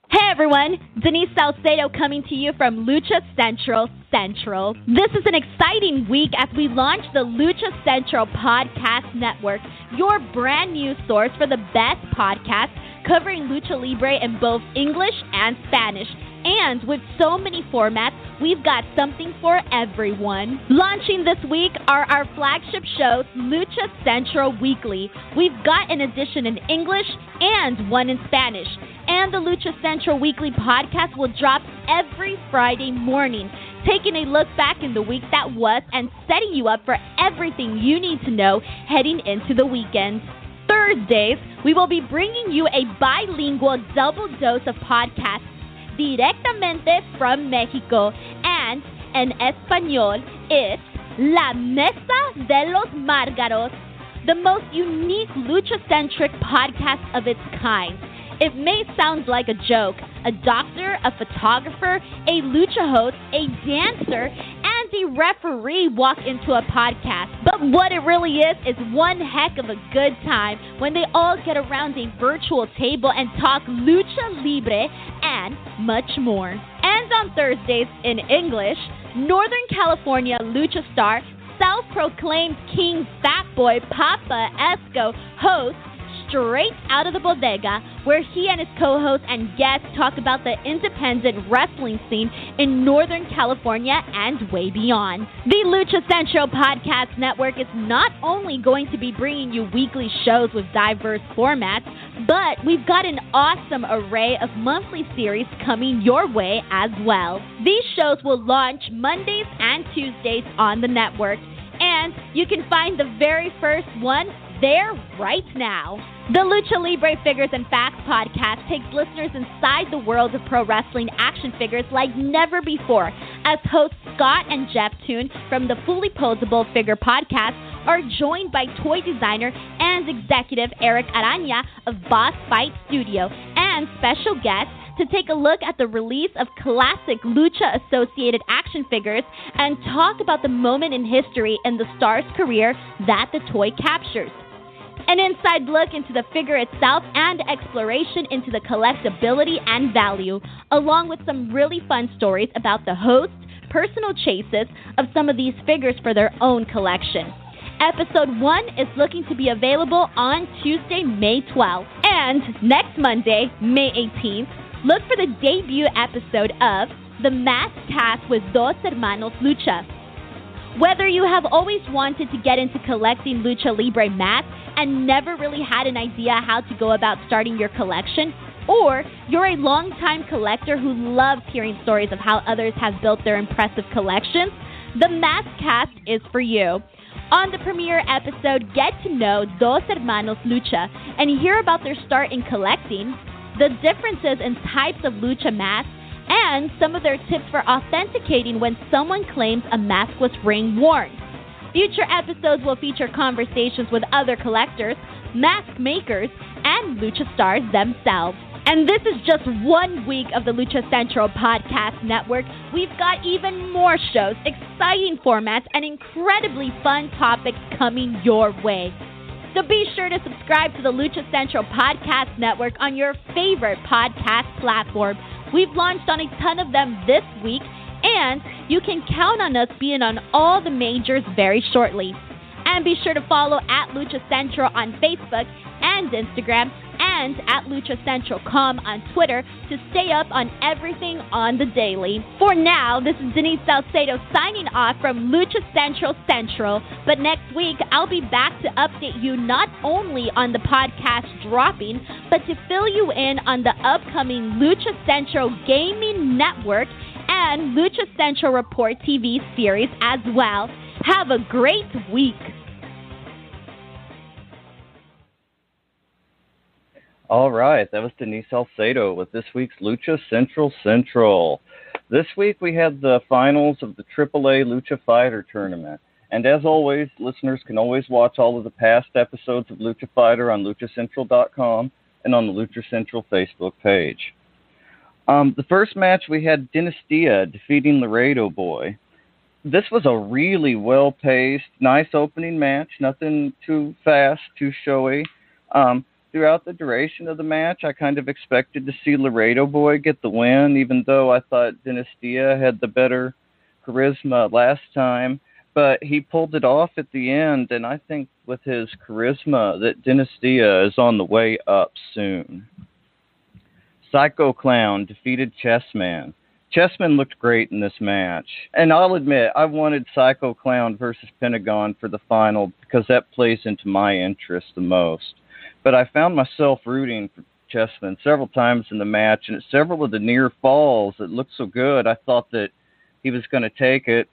Hey everyone, Denise Salcedo coming to you from Lucha Central Central. This is an exciting week as we launch the Lucha Central Podcast Network, your brand new source for the best podcasts covering Lucha Libre in both English and Spanish. And with so many formats, we've got something for everyone. Launching this week are our flagship shows, Lucha Central Weekly. We've got an edition in English and one in Spanish. And the Lucha Central Weekly podcast will drop every Friday morning, taking a look back in the week that was and setting you up for everything you need to know heading into the weekend. Thursdays, we will be bringing you a bilingual double dose of podcasts directamente from Mexico. And in español, it's La Mesa de los Márgaros, the most unique lucha centric podcast of its kind. It may sound like a joke. A doctor, a photographer, a lucha host, a dancer, and a referee walk into a podcast. But what it really is is one heck of a good time when they all get around a virtual table and talk lucha libre and much more. And on Thursdays in English, Northern California lucha star, self proclaimed King Fat Boy Papa Esco hosts straight out of the bodega, where he and his co hosts and guests talk about the independent wrestling scene in Northern California and way beyond. The Lucha Central Podcast Network is not only going to be bringing you weekly shows with diverse formats, but we've got an awesome array of monthly series coming your way as well. These shows will launch Mondays and Tuesdays on the network, and you can find the very first one there right now. The Lucha Libre Figures and Facts podcast takes listeners inside the world of pro wrestling action figures like never before, as hosts Scott and Jeff Toon from the Fully Posable Figure podcast are joined by toy designer and executive Eric Aranya of Boss Fight Studio and special guests to take a look at the release of classic lucha associated action figures and talk about the moment in history in the star's career that the toy captures. An inside look into the figure itself and exploration into the collectability and value, along with some really fun stories about the host, personal chases of some of these figures for their own collection. Episode 1 is looking to be available on Tuesday, May 12th. And next Monday, May 18th, look for the debut episode of The Mask Cast with Dos Hermanos Lucha. Whether you have always wanted to get into collecting Lucha Libre masks and never really had an idea how to go about starting your collection, or you're a longtime collector who loves hearing stories of how others have built their impressive collections, the Mask Cast is for you. On the premiere episode, get to know Dos Hermanos Lucha and hear about their start in collecting, the differences in types of lucha masks, and some of their tips for authenticating when someone claims a mask was ring worn. Future episodes will feature conversations with other collectors, mask makers, and lucha stars themselves. And this is just one week of the Lucha Central Podcast Network. We've got even more shows, exciting formats, and incredibly fun topics coming your way. So be sure to subscribe to the Lucha Central Podcast Network on your favorite podcast platform. We've launched on a ton of them this week, and you can count on us being on all the majors very shortly. And be sure to follow at Lucha Central on Facebook and Instagram, and at Lucha Central Com on Twitter to stay up on everything on the daily. For now, this is Denise Salcedo signing off from Lucha Central Central. But next week, I'll be back to update you not only on the podcast dropping, but to fill you in on the upcoming Lucha Central Gaming Network and Lucha Central Report TV series as well. Have a great week. All right, that was Denise Salcedo with this week's Lucha Central Central. This week we had the finals of the AAA Lucha Fighter tournament. And as always, listeners can always watch all of the past episodes of Lucha Fighter on luchacentral.com and on the Lucha Central Facebook page. Um, the first match we had Dinastia defeating Laredo Boy. This was a really well paced, nice opening match, nothing too fast, too showy. Um, throughout the duration of the match, I kind of expected to see Laredo Boy get the win, even though I thought Dinastia had the better charisma last time. But he pulled it off at the end, and I think with his charisma that Dinastia is on the way up soon. Psycho Clown defeated Chessman. Chessman looked great in this match. And I'll admit, I wanted Psycho Clown versus Pentagon for the final because that plays into my interest the most. But I found myself rooting for Chessman several times in the match, and at several of the near falls, it looked so good. I thought that he was going to take it.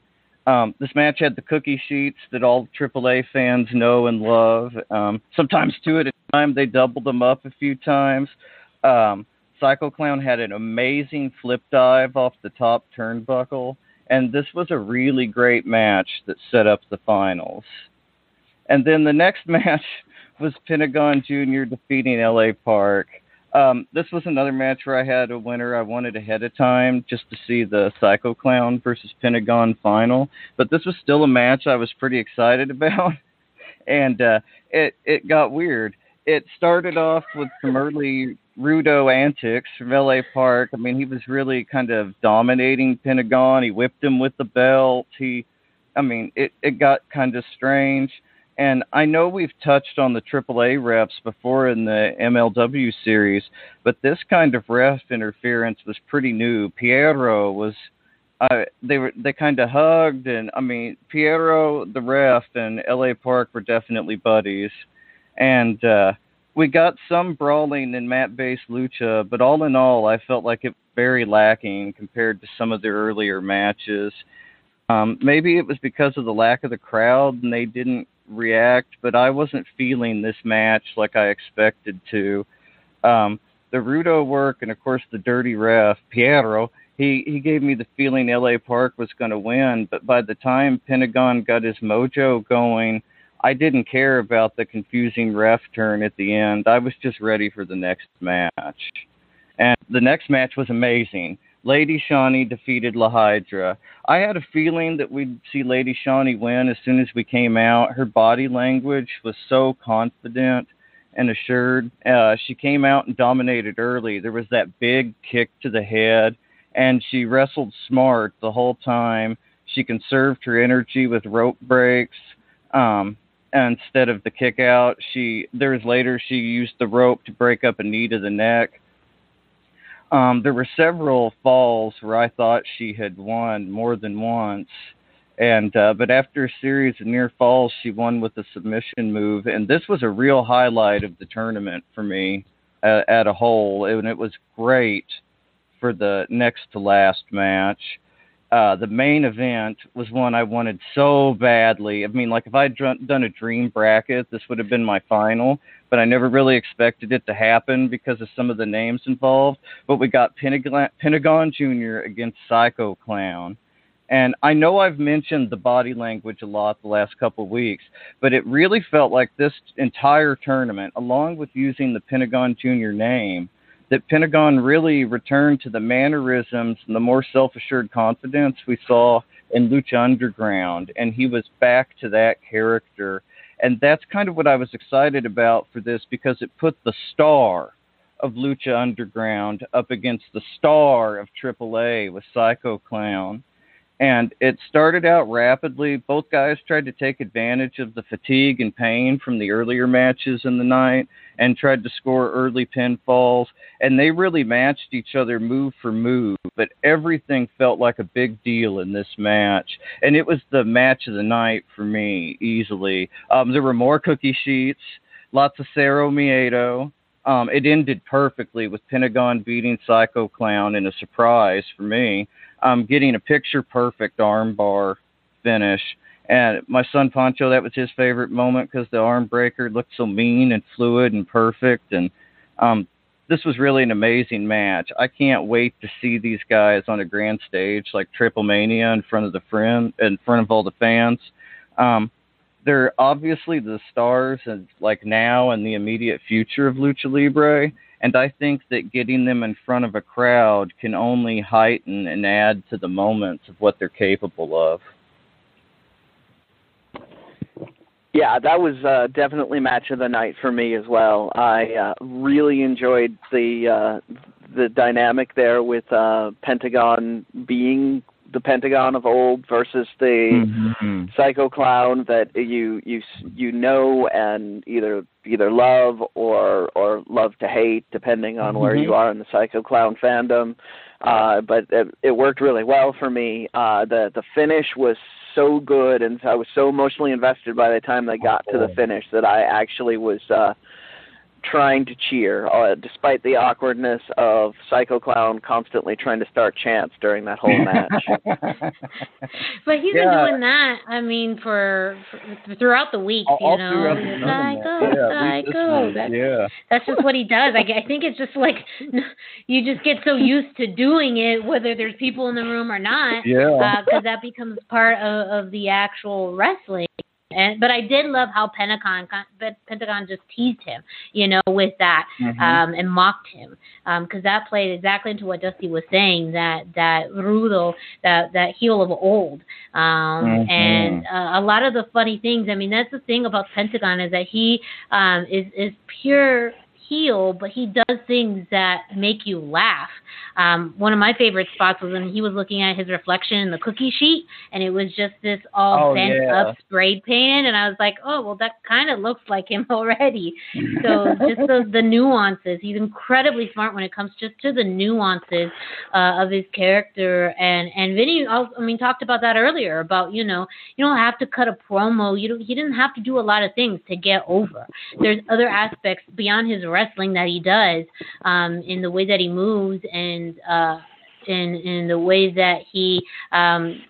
Um, this match had the cookie sheets that all AAA fans know and love. Um, sometimes two at a time. They doubled them up a few times. Um, Psycho Clown had an amazing flip dive off the top turnbuckle, and this was a really great match that set up the finals. And then the next match was Pentagon Jr. defeating LA Park. Um, this was another match where I had a winner I wanted ahead of time just to see the Psycho Clown versus Pentagon final. But this was still a match I was pretty excited about, and uh, it it got weird. It started off with some early Rudo antics from LA Park. I mean, he was really kind of dominating Pentagon. He whipped him with the belt. He, I mean, it it got kind of strange. And I know we've touched on the AAA refs before in the MLW series, but this kind of ref interference was pretty new. Piero was, uh, they were they kind of hugged, and I mean Piero, the ref, and LA Park were definitely buddies, and uh, we got some brawling in mat-based lucha, but all in all, I felt like it very lacking compared to some of the earlier matches. Um, maybe it was because of the lack of the crowd, and they didn't react, but I wasn't feeling this match like I expected to. Um, the Rudo work and of course the dirty ref Piero, he he gave me the feeling LA Park was going to win, but by the time Pentagon got his mojo going, I didn't care about the confusing ref turn at the end. I was just ready for the next match. And the next match was amazing. Lady Shani defeated La Hiedra. I had a feeling that we'd see Lady Shani win as soon as we came out. Her body language was so confident and assured. Uh, she came out and dominated early. There was that big kick to the head, and she wrestled smart the whole time. She conserved her energy with rope breaks. Um, instead of the kick out, she there's later she used the rope to break up a knee to the neck um, there were several falls where I thought she had won more than once, and uh, but after a series of near falls, she won with a submission move, and this was a real highlight of the tournament for me uh, at a whole, and it was great for the next to last match. Uh, the main event was one I wanted so badly. I mean, like if I'd done a dream bracket, this would have been my final but I never really expected it to happen because of some of the names involved. But we got Pentagon, Pentagon Jr. against Psycho Clown. And I know I've mentioned the body language a lot the last couple of weeks, but it really felt like this entire tournament, along with using the Pentagon Jr. name, that Pentagon really returned to the mannerisms and the more self assured confidence we saw in Lucha Underground. And he was back to that character and that's kind of what I was excited about for this because it put the star of Lucha Underground up against the star of AAA with Psycho Clown. And it started out rapidly. Both guys tried to take advantage of the fatigue and pain from the earlier matches in the night and tried to score early pinfalls. And they really matched each other move for move. But everything felt like a big deal in this match. And it was the match of the night for me, easily. Um, there were more cookie sheets, lots of Cero Miedo. um, it ended perfectly with Pentagon beating Psycho Clown in a surprise for me, um, getting a picture perfect armbar finish. And my son Pancho, that was his favorite moment because the arm breaker looked so mean and fluid and perfect. And um, this was really an amazing match. I can't wait to see these guys on a grand stage like Triple Mania in front of the friend, in front of all the fans. Um, they're obviously the stars and like now and the immediate future of lucha libre and i think that getting them in front of a crowd can only heighten and add to the moments of what they're capable of Yeah, that was uh, definitely match of the night for me as well. I uh, really enjoyed the uh, the dynamic there with uh, Pentagon being the Pentagon of old versus the mm-hmm. Psycho Clown that you you you know and either either love or or love to hate depending on where Mhm. you are in the Psycho Clown fandom. Uh, but it, it worked really well for me. Uh, the the finish was so good, and I was so emotionally invested by the time they got to the finish that I actually was uh, trying to cheer, uh, despite the awkwardness of Psycho Clown constantly trying to start chants during that whole match. But he's Yeah. been doing that. I mean, for, for throughout the week, all, you all know, throughout psycho, yeah, at least this psycho. That's, yeah that's just what he does. I, I think it's just like you just get so used to doing it, whether there's people in the room or not, yeah because that becomes part of, of the actual wrestling. And but I did love how Pentagon but Pentagon just teased him, you know, with that Mhm. um, and mocked him because that played exactly into what Dusty was saying that that rudo that that heel of old um, Mhm. and uh, a lot of the funny things. I mean, that's the thing about Pentagon is that he um, is is pure heel, but he does things that make you laugh. Um, one of my favorite spots was when he was looking at his reflection in the cookie sheet, and it was just this all Oh, bent yeah. up, sprayed painted, and I was like, oh, well, that kind of looks like him already. So just the, the nuances. He's incredibly smart when it comes just to the nuances uh, of his character. And and Vinny, also, I mean, talked about that earlier about you know you don't have to cut a promo. You don't. He didn't have to do a lot of things to get over. There's other aspects beyond his wrestling that he does um, in the way that he moves and uh, in in the way that he. Um,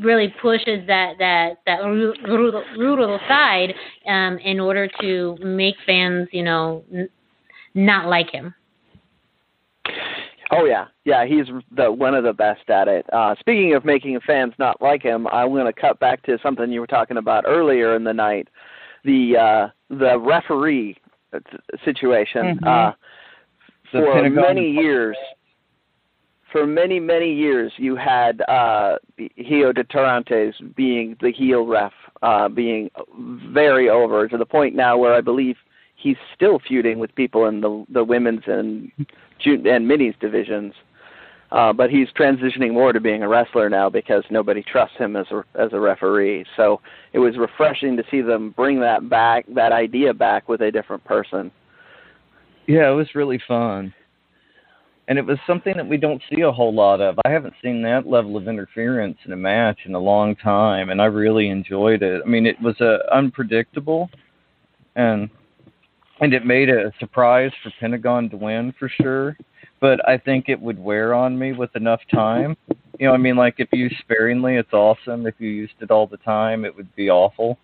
really pushes that that that ru- rudo, rudo side um, in order to make fans, you know, n- not like him. Oh yeah, yeah, he's the one of the best at it. Uh, speaking of making fans not like him, I'm going to cut back to something you were talking about earlier in the night, the uh, the referee situation. Mhm. Uh, for many years, for many many years, you had uh, Hijo del Tirantes being the heel ref, uh, being very over to the point now where I believe he's still feuding with people in the the women's and and minis divisions. Uh, but he's transitioning more to being a wrestler now because nobody trusts him as a as a referee. So it was refreshing to see them bring that back, that idea back with a different person. Yeah, it was really fun. And it was something that we don't see a whole lot of. I haven't seen that level of interference in a match in a long time, and I really enjoyed it. I mean, it was uh, unpredictable, and and it made a surprise for Pentagon to win for sure. But I think it would wear on me with enough time. You know, I mean, like if you used sparingly, it's awesome. If you used it all the time, it would be awful.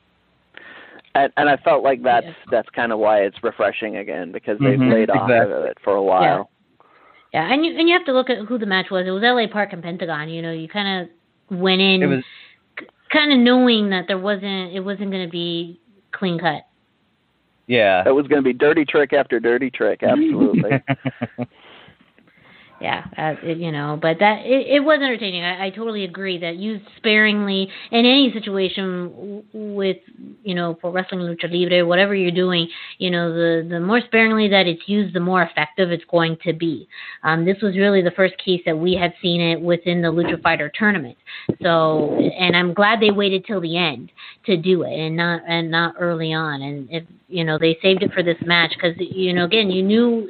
And, and I felt like that's Yeah. that's kind of why it's refreshing again because they've Mhm, laid off of it for a while. Yeah, and you and you have to look at who the match was. It was L.A. Park and Pentagon. You know, you kind of went in It was kind of knowing that there wasn't it wasn't going to be clean cut. yeah. It was going to be dirty trick after dirty trick, absolutely. Yeah, uh, it, you know, but that it, it was entertaining. I, I totally agree that used sparingly in any situation with you know for wrestling lucha libre, whatever you're doing, you know, the the more sparingly that it's used, the more effective it's going to be. Um, this was really the first case that we had seen it within the Lucha Fighter tournament. So, and I'm glad they waited till the end to do it and not and not early on. And if you know they saved it for this match because you know again you knew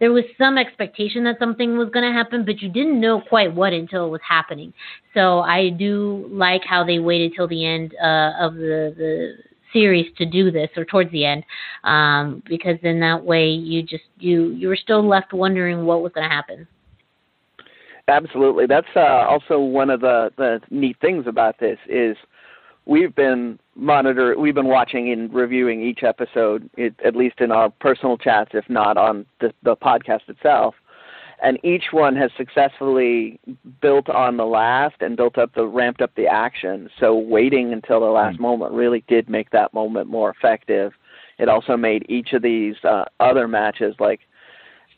there was some expectation that something was going to happen, but you didn't know quite what until it was happening. So I do like how they waited till the end uh, of the the series to do this or towards the end, um, because then that way you just you you were still left wondering what was going to happen. Absolutely. That's uh, also one of the, the neat things about this is we've been monitor we've been watching and reviewing each episode it, at least in our personal chats if not on the, the podcast itself. And each one has successfully built on the last and built up the ramped up the action. So waiting until the last moment really did make that moment more effective. It also made each of these uh, other matches like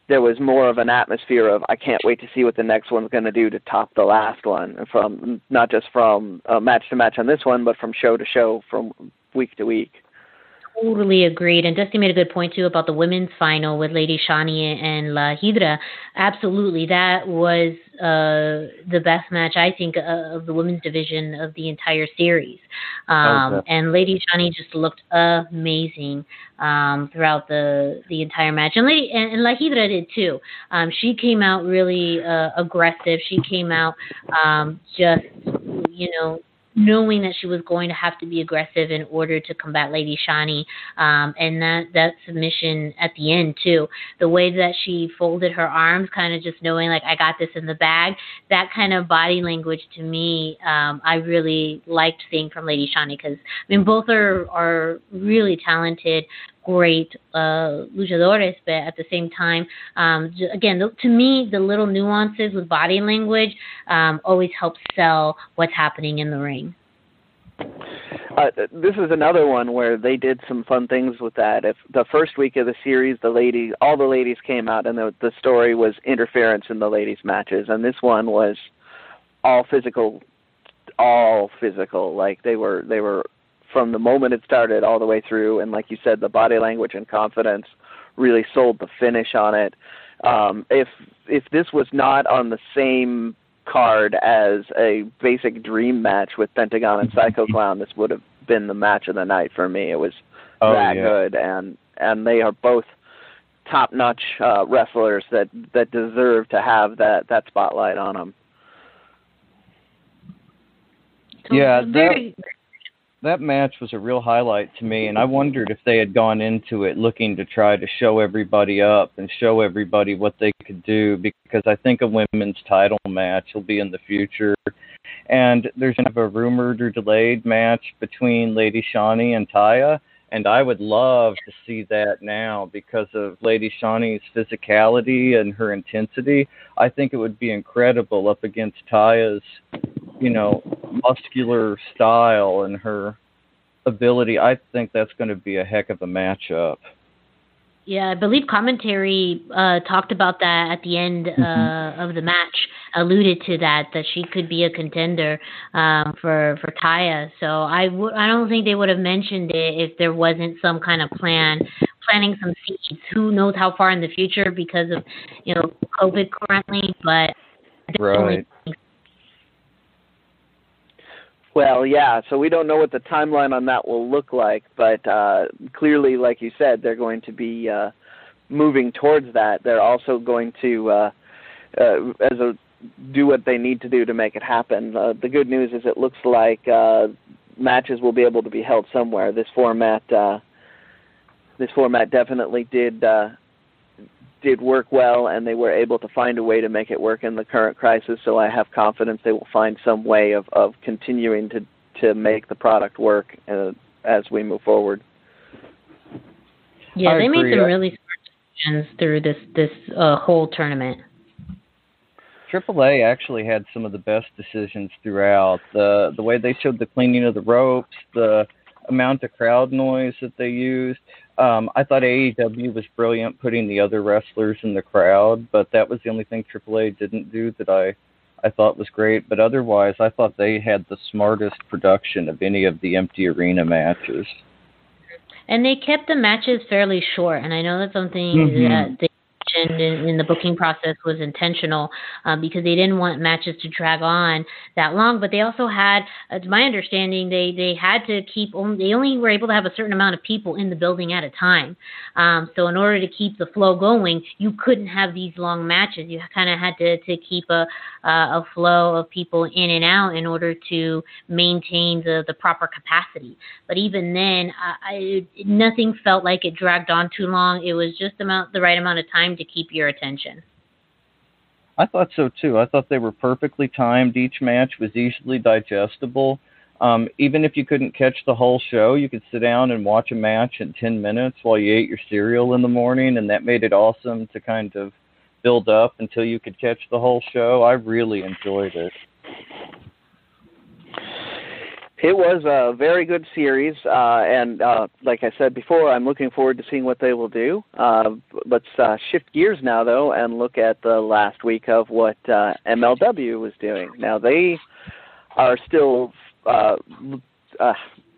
there was more of an atmosphere of I can't wait to see what the next one's going to do to top the last one from not just from uh, match to match on this one but from show to show from week to week. Totally agreed. And Dusty made a good point too about the women's final with Lady Shani and La Hiedra. Absolutely, that was uh, the best match I think uh, of the women's division of the entire series. Um, Okay. And Lady Shani just looked amazing um, throughout the the entire match, and Lady and, and La Hiedra did too. Um, she came out really uh, aggressive. She came out um, just you know knowing that she was going to have to be aggressive in order to combat Lady Shani, um, and that that submission at the end too, the way that she folded her arms, kind of just knowing like I got this in the bag, that kind of body language to me, um, I really liked seeing from Lady Shani because I mean both are are really talented. Great uh, luchadores, but at the same time, um, again, to me, the little nuances with body language um, always help sell what's happening in the ring. Uh, this is another one where they did some fun things with that. If the first week of the series, the lady, all the ladies came out, and the the story was interference in the ladies' matches, and this one was all physical, all physical. Like they were, they were from the moment it started all the way through, and like you said, the body language and confidence really sold the finish on it. Um, if if this was not on the same card as a basic dream match with Pentagon and Psycho Clown, this would have been the match of the night for me. It was Oh, that yeah. good, and and they are both top-notch uh, wrestlers that that deserve to have that that spotlight on them. Yeah, it's very, that match was a real highlight to me and i wondered if they had gone into it looking to try to show everybody up and show everybody what they could do because i think a women's title match will be in the future. And there's kind of a rumored or delayed match between lady shani and taya and i would love to see that now because of lady shani's physicality and her intensity. I think it would be incredible up against taya's you know muscular style and her ability, I think that's going to be a heck of a matchup. yeah, I believe commentary uh, talked about that at the end uh, of the match, alluded to that that she could be a contender um, for for Taya. So I would I don't think they would have mentioned it if there wasn't some kind of plan, planting some seeds. Who knows how far in the future because of you know COVID currently, but Right. think Well, yeah. So we don't know what the timeline on that will look like, but uh, clearly, like you said, they're going to be uh, moving towards that. They're also going to, uh, uh, as a do what they need to do to make it happen. Uh, the good news is it looks like uh, matches will be able to be held somewhere. This format, uh, this format definitely did uh, did work well, and they were able to find a way to make it work in the current crisis. So I have confidence they will find some way of of continuing to to make the product work uh, as we move forward. yeah, I they made some really smart decisions through this this uh, whole tournament. AAA actually had some of the best decisions throughout. The the way they showed the cleaning of the ropes, the amount of crowd noise that they used. Um, I thought AEW was brilliant putting the other wrestlers in the crowd, but that was the only thing AAA didn't do that I I thought was great. But otherwise, I thought they had the smartest production of any of the empty arena matches. And they kept the matches fairly short, and I know that's something Mhm. that mentioned in, in the booking process was intentional um, because they didn't want matches to drag on that long. But they also had, uh, to my understanding, they they had to keep only, they only were able to have a certain amount of people in the building at a time. Um, so in order to keep the flow going, you couldn't have these long matches. You kind of had to to keep a uh, a flow of people in and out in order to maintain the the proper capacity. But even then, I, I nothing felt like it dragged on too long. It was just amount the right amount of time to keep your attention. I thought so too. I thought they were perfectly timed. Each match was easily digestible. Um, even if you couldn't catch the whole show, you could sit down and watch a match in 10 minutes while you ate your cereal in the morning, and that made it awesome to kind of build up until you could catch the whole show. I really enjoyed it. It was a very good series, uh, and uh, like I said before, I'm looking forward to seeing what they will do. Uh, let's uh, shift gears now, though, and look at the last week of what uh, MLW was doing. Now they are still, uh, uh,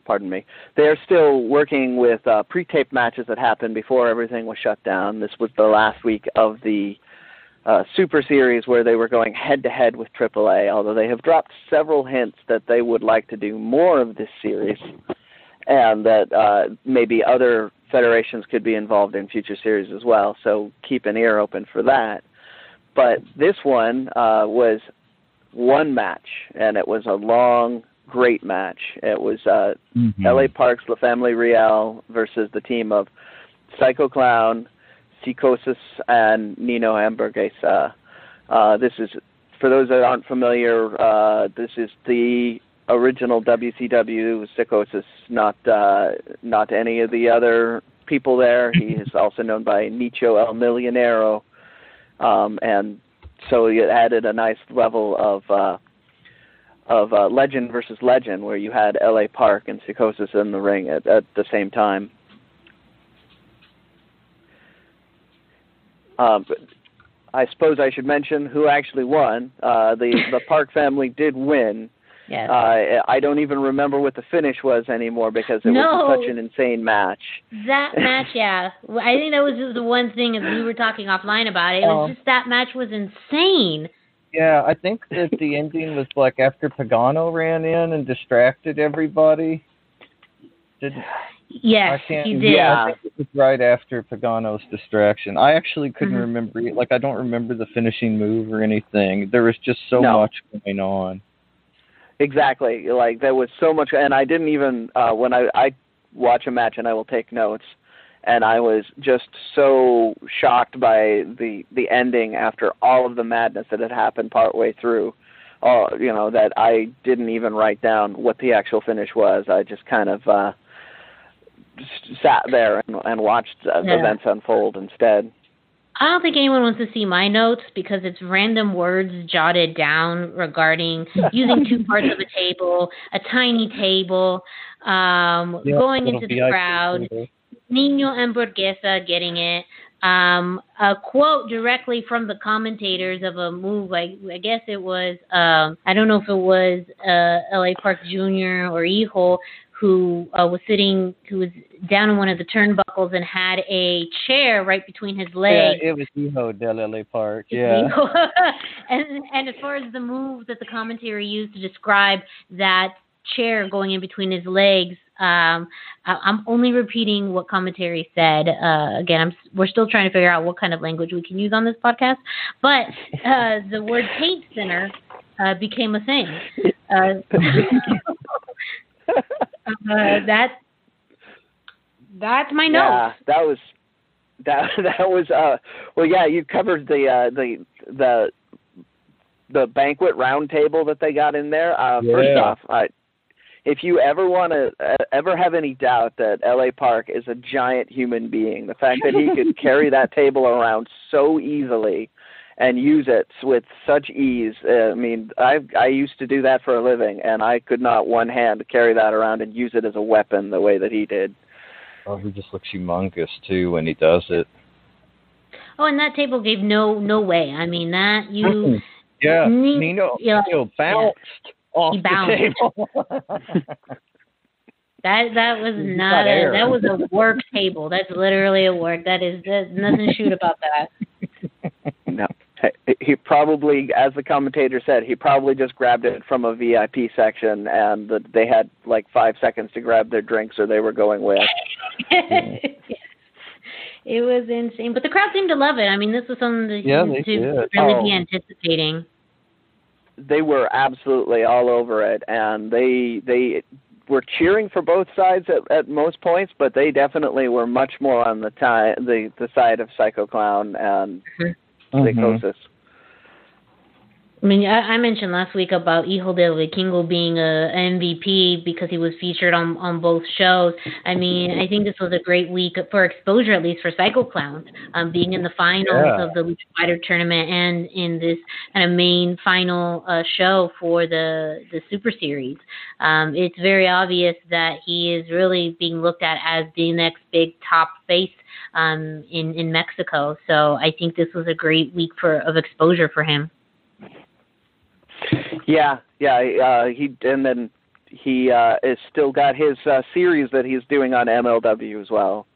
pardon me, they are still working with uh, pre-taped matches that happened before everything was shut down. This was the last week of the uh, Super Series where they were going head to head with AAA, although they have dropped several hints that they would like to do more of this series and that uh, maybe other federations could be involved in future series as well. So keep an ear open for that. But this one uh, was one match, and it was a long, great match. It was uh, Mm-hmm. LA Parks La Family Real versus the team of Psycho Clown, Psychosis, and Nino Hamburguesa. Uh, this is, for those that aren't familiar, uh, this is the original WCW Psychosis, not uh, not any of the other people there. He is also known by Nicho El Millonero, um, and so it added a nice level of uh, of uh, legend versus legend, where you had L.A. Park and Psychosis in the ring at, at the same time. Um, I suppose I should mention who actually won. Uh, the the Park family did win. Yes. Uh, I don't even remember what the finish was anymore because it No. was such an insane match. That match, yeah. I think that was just the one thing as we were talking offline about it. It was Oh. just that match was insane. Yeah, I think that the ending was like after Pagano ran in and distracted everybody. Didn't Yes, I can't, he did. Yeah. I think it was right after Pagano's distraction. I actually couldn't Mhm. remember. Like I don't remember the finishing move or anything. There was just so No. much going on. Exactly. Like there was so much, and I didn't even uh, when I I watch a match and I will take notes, and I was just so shocked by the the ending after all of the madness that had happened partway through. Uh, you know that I didn't even write down what the actual finish was. I just kind of uh, sat there and, and watched uh, Yeah. events unfold instead. I don't think anyone wants to see my notes because it's random words jotted down regarding using two parts of a table, a tiny table, um, Yeah, going into the VIP crowd, table. Nino Hamburguesa getting it. Um, a quote directly from the commentators of a move. I, I guess it was. Um, I don't know if it was uh, L.A. Park Jr. or Hijo who uh, was sitting, who was down in one of the turnbuckles and had a chair right between his legs. Yeah, it was Hijo del LA Park. Yeah. and and as far as the move that the commentary used to describe that chair going in between his legs, um, I, I'm only repeating what commentary said. Uh, again, I'm we're still trying to figure out what kind of language we can use on this podcast, but uh, the word paint thinner uh, became a thing. Uh, that that's my note. Yeah, that was that that was uh well yeah, you covered the uh the the the banquet round table that they got in there. Uh first off, I if you ever want to uh, ever have any doubt that LA Park is a giant human being, the fact that he could carry that table around so easily and use it with such ease. Uh, I mean, I I used to do that for a living, and I could not one hand carry that around and use it as a weapon the way that he did. Oh, he just looks humongous too when he does it. Oh, and that table gave no no way. I mean that you Mm. Yeah, Ne- Nino, yeah, Nino bounced off He the bounced. table. that that was He's not got a that was a work table. That's literally a work. That is there's nothing to shoot about that. he probably, as the commentator said, he probably just grabbed it from a VIP section, and the, they had like five seconds to grab their drinks, or they were going with. it was insane, but the crowd seemed to love it. I mean, this was something that Yeah, you to really Oh. be anticipating. They were absolutely all over it, and they they were cheering for both sides at, at most points, but they definitely were much more on the ti the the side of Psycho Clown and mm-hmm. Mhm. Psychosis. I mean, I, I mentioned last week about Hijo del Vikingo being a MVP because he was featured on on both shows. I mean, I think this was a great week for exposure, at least for Psycho Clown, um, being in the finals Yeah. of the Lucha Fighter tournament and in this kind of main final uh, show for the the Super Series. Um, it's very obvious that he is really being looked at as the next big top face um, in in Mexico. So I think this was a great week for of exposure for him. Yeah, yeah. Uh, he and then he uh, is still got his uh, series that he's doing on MLW as well.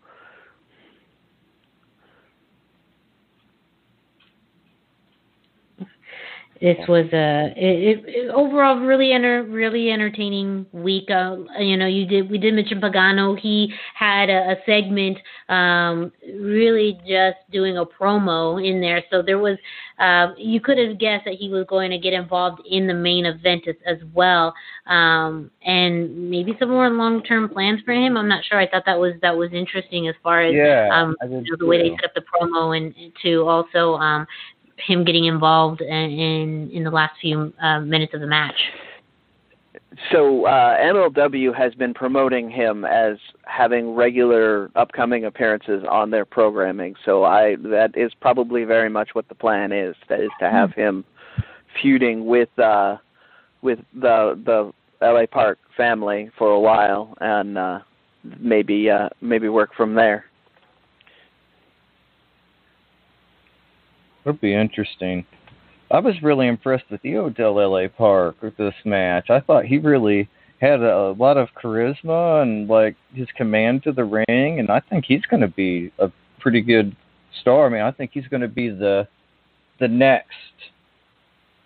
This was a it, it, overall really enter, really entertaining week. Uh, you know, you did we did mention Pagano. He had a, a segment, um, really just doing a promo in there. So there was uh, you could have guessed that he was going to get involved in the main event as, as well, um, and maybe some more long term plans for him. I'm not sure. I thought that was that was interesting as far as Yeah, um, you know, the way they set up the promo and to also um, him getting involved in in, the last few uh, minutes of the match. So uh, MLW has been promoting him as having regular upcoming appearances on their programming. So I that is probably very much what the plan is. That is to have him feuding with uh, with the the LA Park family for a while and uh, maybe uh, maybe work from there. That'd be interesting. I was really impressed with Hijo del LA Park with this match. I thought he really had a lot of charisma and like his command to the ring, and I think he's going to be a pretty good star. I mean, I think he's going to be the the next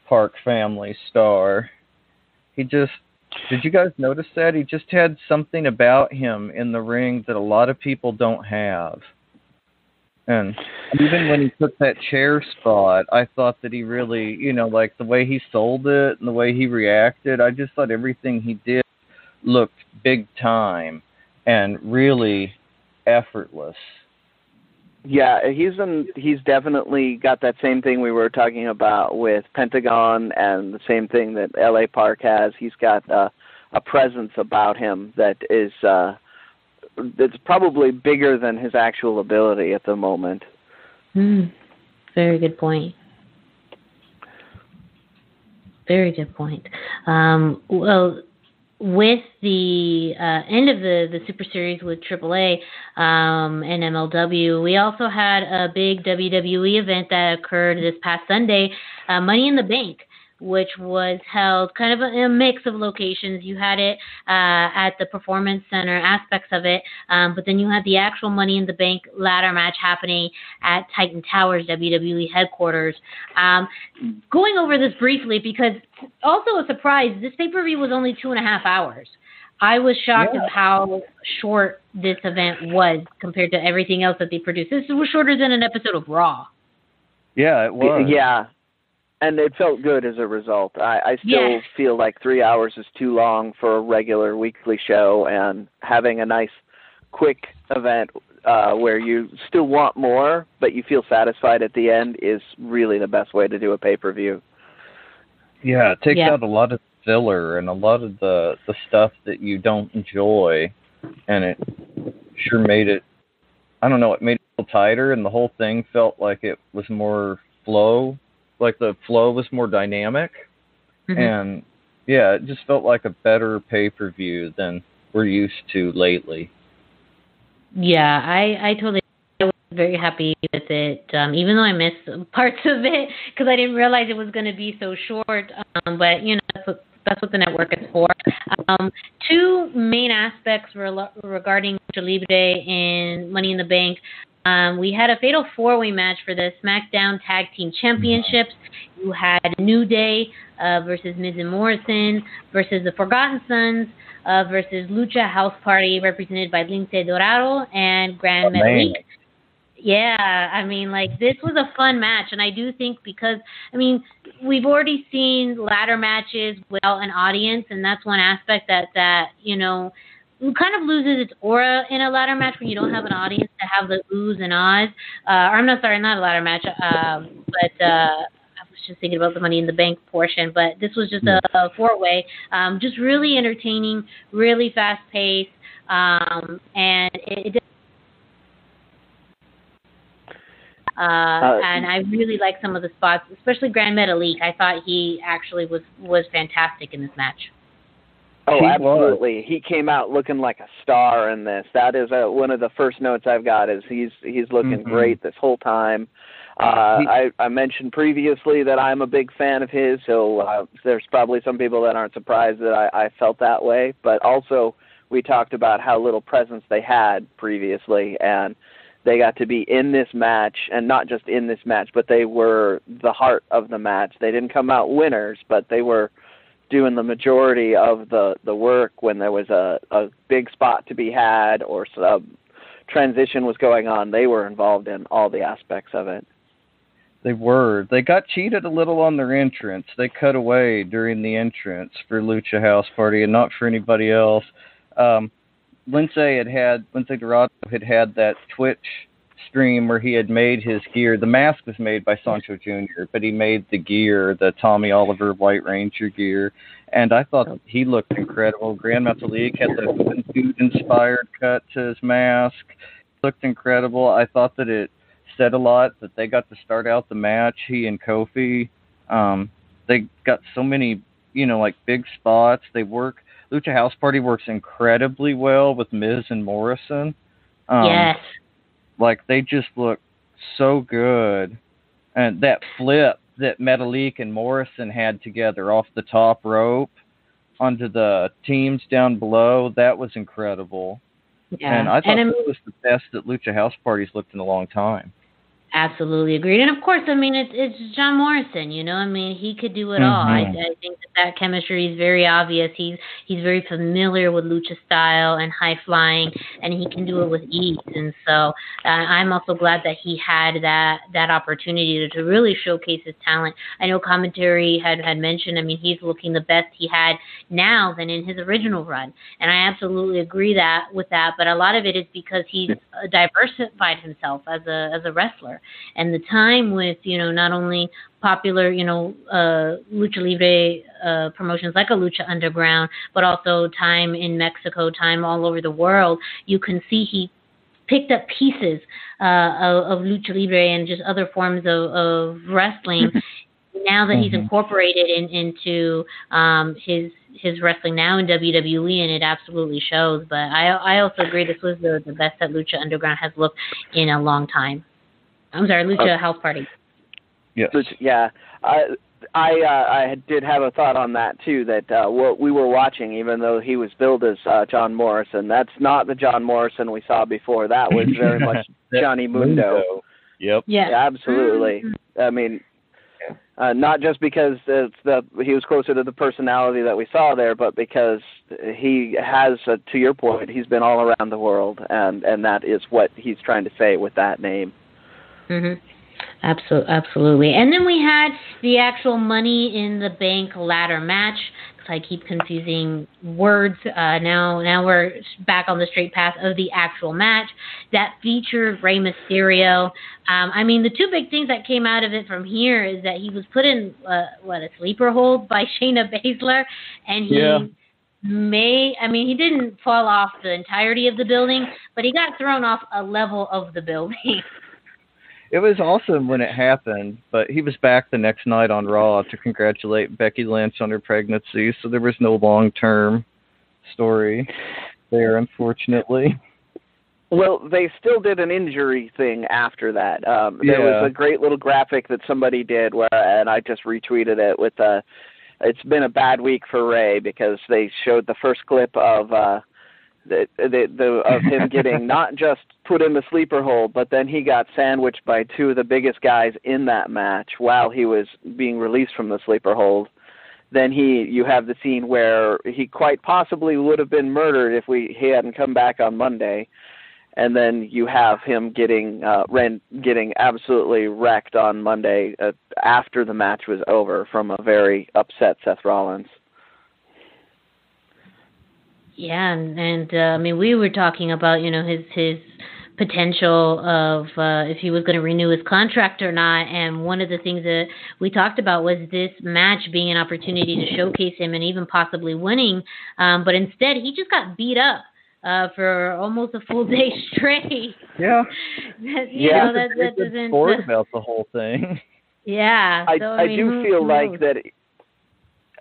Park family star. He just did you guys notice that he just had something about him in the ring that a lot of people don't have. And even when he took that chair spot, I thought that he really, you know, like the way he sold it and the way he reacted, I just thought everything he did looked big time and really effortless. Yeah, he's in, he's definitely got that same thing we were talking about with Pentagon, and the same thing that L.A. Park has. He's got uh, a presence about him that is uh, that's probably bigger than his actual ability at the moment. Hmm. Very good point. Very good point. Um, well, with the uh, end of the, the Super Series with AAA um, and MLW, we also had a big WWE event that occurred this past Sunday, uh, Money in the Bank, which was held kind of a, a mix of locations. You had it uh, at the Performance Center aspects of it, um, but then you had the actual Money in the Bank ladder match happening at Titan Towers WWE headquarters. Um, going over this briefly because also a surprise, this pay per view was only two and a half hours. I was shocked Yeah. at how short this event was compared to everything else that they produced. This was shorter than an episode of Raw. Yeah, it was. Yeah, and it felt good as a result. I, I still Yeah. feel like three hours is too long for a regular weekly show, and having a nice, quick event uh, where you still want more, but you feel satisfied at the end is really the best way to do a pay per view. Yeah, it takes Yeah. out a lot of filler and a lot of the the stuff that you don't enjoy, and it sure made it. I don't know. It made it feel tighter, and the whole thing felt like it was more flow, like the flow was more dynamic, Mhm. and yeah, it just felt like a better pay per view than we're used to lately. Yeah, I I totally I was very happy with it. Um, even though I missed parts of it because I didn't realize it was going to be so short. Um, but you know that's what that's what the network is for. Um, two main aspects rel- regarding Lucha Libre and Money in the Bank. Um, we had a fatal four way match for the SmackDown Tag Team Championships. You had New Day uh, versus Miz and Morrison versus the Forgotten Sons uh, versus Lucha House Party, represented by Lince Dorado and Grand Oh. Metalik. Yeah, I mean, like this was a fun match, and I do think because I mean we've already seen ladder matches without an audience, and that's one aspect that that you know kind of loses its aura in a ladder match when you don't have an audience to have the oohs and ahs. Uh, or I'm not sorry, not a ladder match, um, but uh, I was just thinking about the Money in the Bank portion. But this was just a, a four way, um, just really entertaining, really fast paced, um, and it. it uh, and I really like some of the spots, especially Grand Metalik. I thought he actually was was fantastic in this match. Oh, He was. absolutely. He came out looking like a star in this. That is uh, one of the first notes I've got is he's he's looking Mhm. great this whole time. Uh, He- I, I mentioned previously that I'm a big fan of his, so uh, there's probably some people that aren't surprised that I, I felt that way. But also, we talked about how little presence they had previously, and they got to be in this match, and not just in this match, but they were the heart of the match. They didn't come out winners, but they were doing the majority of the the work when there was a a big spot to be had or some transition was going on. They were involved in all the aspects of it. They were. They got cheated a little on their entrance. They cut away during the entrance for Lucha House Party and not for anybody else. Um, Lince had had Lince Dorado had had that Twitch stream where he had made his gear. The mask was made by Sancho Jr., but he made the gear, the Tommy Oliver White Ranger gear, and I thought he looked incredible. Grand Metalik had the dude inspired cut to his mask. Looked incredible. I thought that it said a lot that they got to start out the match. He and Kofi, um, they got so many, you know, like big spots. They work. Lucha House Party works incredibly well with Miz and Morrison. Um, yes. Like they just look so good, and that flip that Metalik and Morrison had together off the top rope onto the teams down below, that was incredible. Yeah. And I thought I mean, that was the best that Lucha House Parties looked in a long time. Absolutely agreed. And of course, I mean, it's it's John Morrison. You know, I mean, he could do it all. I, Mhm. I think that that chemistry is very obvious. He's he's very familiar with lucha style and high flying, and he can do it with ease. And so, uh, I'm also glad that he had that that opportunity to, to really showcase his talent. I know commentary had had mentioned. I mean, he's looking the best he had now than in his original run, and I absolutely agree that with that. But a lot of it is because he's diversified himself as a as a wrestler and the time with you know not only popular you know uh lucha libre uh promotions like a lucha underground but also time in mexico time all over the world you can see he picked up pieces uh of, of lucha libre and just other forms of, of wrestling now that he's Mhm. incorporated in, into um his his wrestling now in WWE and it absolutely shows but I I also agree this was the, the best that Lucha Underground has looked in a long time. I'm sorry, Lucha Uh, House Party. Yes. Which, yeah, I I uh, I did have a thought on that too. That uh, what we were watching, even though he was billed as uh, John Morrison, that's not the John Morrison we saw before. That was very much Johnny Mundo. Yep. Yeah. Yeah, absolutely. Mhm. I mean, uh, not just because it's the he was closer to the personality that we saw there, but because he has, uh, to your point, he's been all around the world, and and that is what he's trying to say with that name. Mhm. Absolutely, absolutely. And then we had the actual Money in the Bank ladder match. Because I keep confusing words. Uh, now, now we're back on the straight path of the actual match that featured Rey Mysterio. Um, I mean, the two big things that came out of it from here is that he was put in uh, what a sleeper hold by Shayna Baszler, and he. Yeah. May I mean he didn't fall off the entirety of the building, but he got thrown off a level of the building. It was awesome when it happened, but he was back the next night on Raw to congratulate Becky Lynch on her pregnancy, so there was no long term story there, unfortunately. Well, they still did an injury thing after that. Um, there Yeah. was a great little graphic that somebody did where, and I just retweeted it with uh It's been a bad week for Rey because they showed the first clip of uh the, the, the of him getting not just put in the sleeper hold, but then he got sandwiched by two of the biggest guys in that match while he was being released from the sleeper hold. Then he, you have the scene where he quite possibly would have been murdered if we he hadn't come back on Monday, and then you have him getting uh, Ren getting absolutely wrecked on Monday uh, after the match was over from a very upset Seth Rollins. Yeah, and, and uh, I mean, we were talking about you know his his potential of uh, if he was going to renew his contract or not. And one of the things that we talked about was this match being an opportunity to showcase him and even possibly winning. Um, but instead, he just got beat up. Uh, for almost a full day straight. Yeah. that, you Yeah. know, that, that doesn't. sport about the whole thing. yeah. I, so, I, I, mean, do who- feel who like knows? that.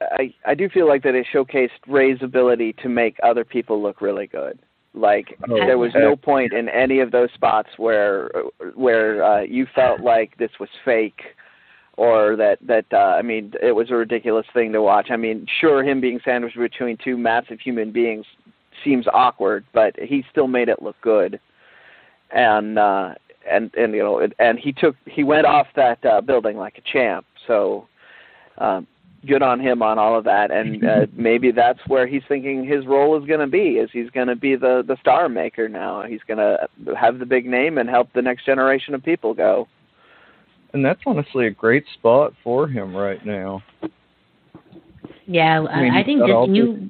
I I do feel like that it showcased Rey's ability to make other people look really good. Like Oh, there was no point in any of those spots where where uh, you felt like this was fake or that that uh, I mean it was a ridiculous thing to watch. I mean, sure him being sandwiched between two massive human beings seems awkward, but he still made it look good. And uh and and you know and he took he went off that uh, building like a champ. So um good on him on all of that and uh, maybe that's where he's thinking his role is going to be is he's going to be the the star maker now. He's going to have the big name and help the next generation of people go. And that's honestly a great spot for him right now. Yeah, I, mean, I, I think got just you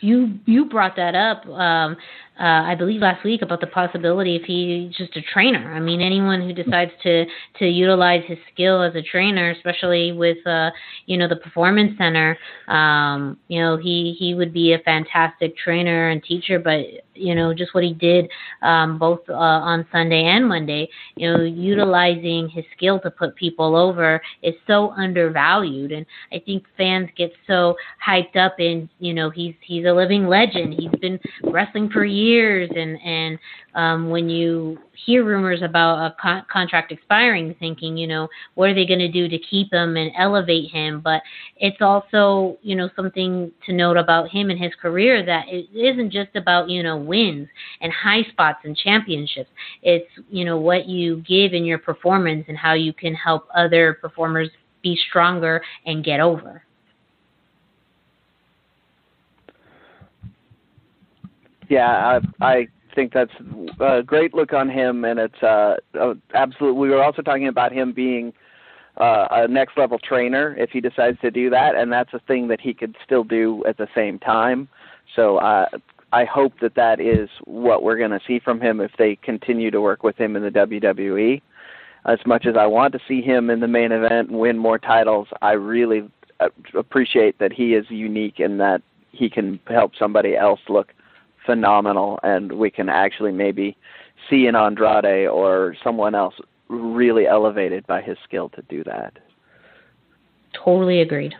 you you brought that up um uh I believe last week about the possibility if he's just a trainer. I mean anyone who decides to to utilize his skill as a trainer, especially with uh you know the performance center, um you know he he would be a fantastic trainer and teacher but you know just what he did um both uh, on Sunday and Monday, you know utilizing his skill to put people over is so undervalued and I think fans get so hyped up in you know he's he's a living legend. He's been wrestling for years, and and um, when you hear rumors about a con- contract expiring, thinking you know what are they going to do to keep him and elevate him? But it's also you know something to note about him and his career that it isn't just about you know wins and high spots and championships. It's you know what you give in your performance and how you can help other performers be stronger and get over. Yeah i i think that's a great look on him and it's uh uh, absolute we were also talking about him being uh, a next level trainer if he decides to do that, and that's a thing that he could still do at the same time. So uh, I hope that that is what we're going to see from him if they continue to work with him in the WWE. As much as I want to see him in the main event and win more titles, I really uh, appreciate that he is unique and that he can help somebody else look phenomenal, and we can actually maybe see an Andrade or someone else really elevated by his skill to do that. Totally agreed.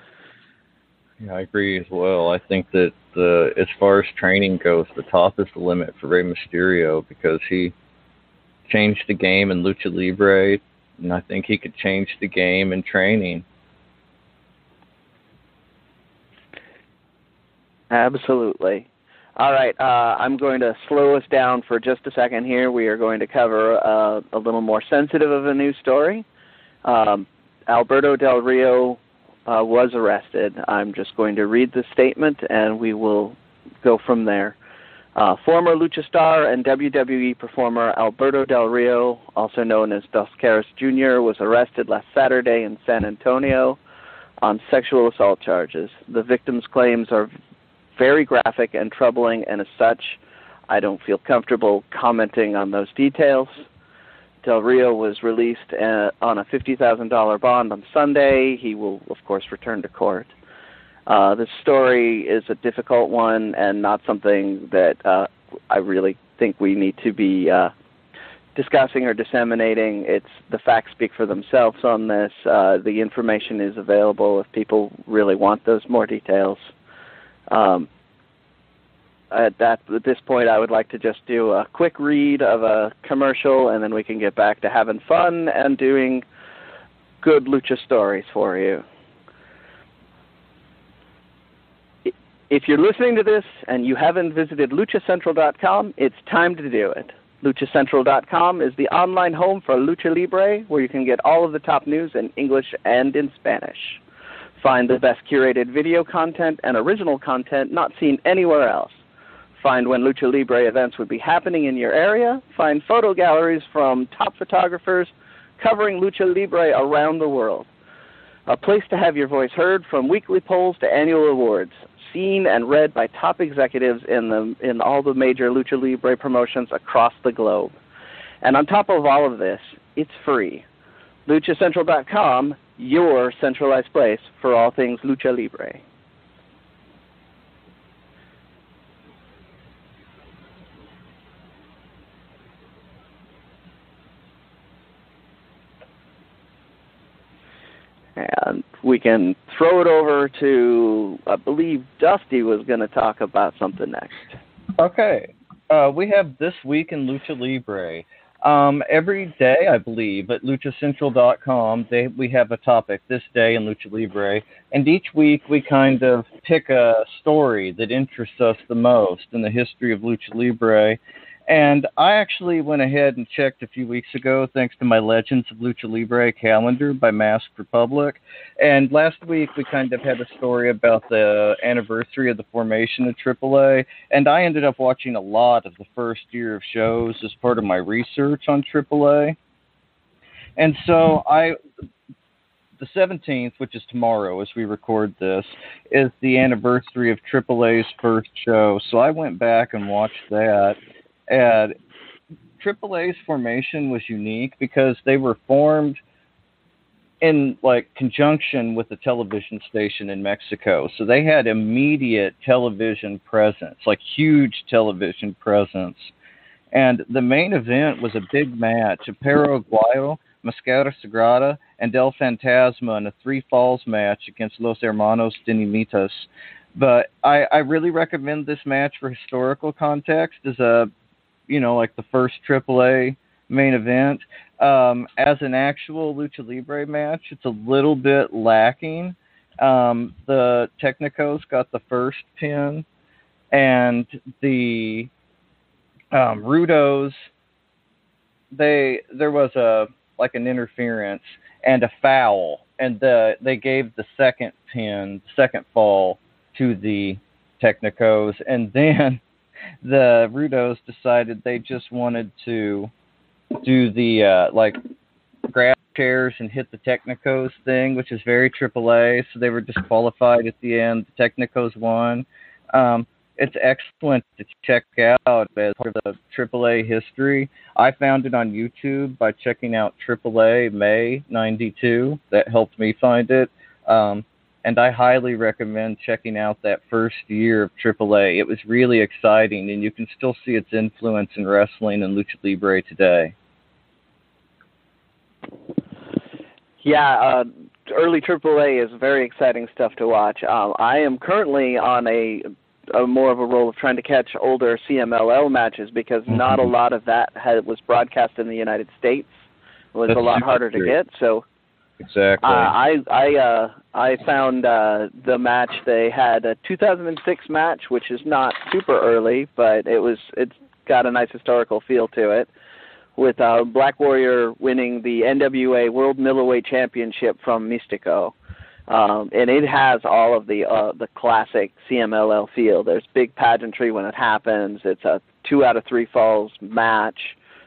Yeah, I agree as well. I think that the as far as training goes, the top is the limit for Rey Mysterio because he changed the game in lucha libre, and I think he could change the game in training. Absolutely. All right, uh, I'm going to slow us down for just a second here. We are going to cover uh, a little more sensitive of a news story. Um, Alberto Del Rio uh, was arrested. I'm just going to read the statement and we will go from there. Uh, former lucha star and WWE performer Alberto Del Rio, also known as Dos Caras Jr., was arrested last Saturday in San Antonio on sexual assault charges. The victim's claims are very graphic and troubling, and as such, I don't feel comfortable commenting on those details. Del Rio was released uh, on a $50,000 bond on Sunday. He will, of course, return to court. Uh, this story is a difficult one and not something that uh, I really think we need to be uh, discussing or disseminating. It's the facts speak for themselves on this. Uh, the information is available if people really want those more details. Um, at that at this point, I would like to just do a quick read of a commercial, and then we can get back to having fun and doing good lucha stories for you. if you're listening to this and you haven't visited luchacentral.com, it's time to do it. LuchaCentral.com is the online home for Lucha Libre, where you can get all of the top news in English and in Spanish. Find the best curated video content and original content not seen anywhere else. Find when Lucha Libre events would be happening in your area. Find photo galleries from top photographers covering Lucha Libre around the world. A place to have your voice heard from weekly polls to annual awards. Seen and read by top executives in the in all the major Lucha Libre promotions across the globe. And on top of all of this, it's free. LuchaCentral.com, your centralized place for all things Lucha Libre. And we can throw it over to, I believe Dusty was going to talk about something next. Okay. Uh, we have This Week in Lucha Libre. Um, every day, I believe, at luchacentral.com, they, we have a topic, This Day in Lucha Libre. And each week we kind of pick a story that interests us the most in the history of Lucha Libre. And I actually went ahead and checked a few weeks ago, thanks to my Legends of Lucha Libre calendar by Masked Republic. And last week we kind of had a story about the anniversary of the formation of AAA. And I ended up watching a lot of the first year of shows as part of my research on AAA. And so I the 17th, which is tomorrow as we record this, is the anniversary of AAA's first show. So I went back and watched that. And AAA's formation was unique because they were formed in like conjunction with a television station in Mexico. So they had immediate television presence, like huge television presence. And the main event was a big match, a Perro Aguayo, Mascara Sagrada, and Del Fantasma in a three falls match against Los Hermanos Dinamitas. But I, I really recommend this match for historical context as a you know, like the first AAA main event. Um, as an actual lucha libre match, it's a little bit lacking. Um, the Technicos got the first pin, and the um, Rudos they there was a like an interference and a foul, and the they gave the second pin, second fall to the Technicos, and then the Rudos decided they just wanted to do the uh, like grab chairs and hit the Technicos thing, which is very AAA. So they were disqualified at the end. The Technicos won. Um, it's excellent to check out as part of the AAA history. I found it on YouTube by checking out AAA May '92. That helped me find it. Um, and I highly recommend checking out that first year of AAA. It was really exciting, and you can still see its influence in wrestling and lucha libre today. Yeah, uh, early AAA is very exciting stuff to watch. Um, I am currently on a, a more of a role of trying to catch older CMLL matches because mm-hmm. not a lot of that had, was broadcast in the United States. It was That's a lot harder true. to get. So Exactly. uh, I I uh, I found uh, the match they had a 2006 match, which is not super early, but it was it's got a nice historical feel to it. With uh, Black Warrior winning the NWA World Middleweight Championship from Mystico, um, and it has all of the uh, the classic CMLL feel. There's big pageantry when it happens. It's a two out of three falls match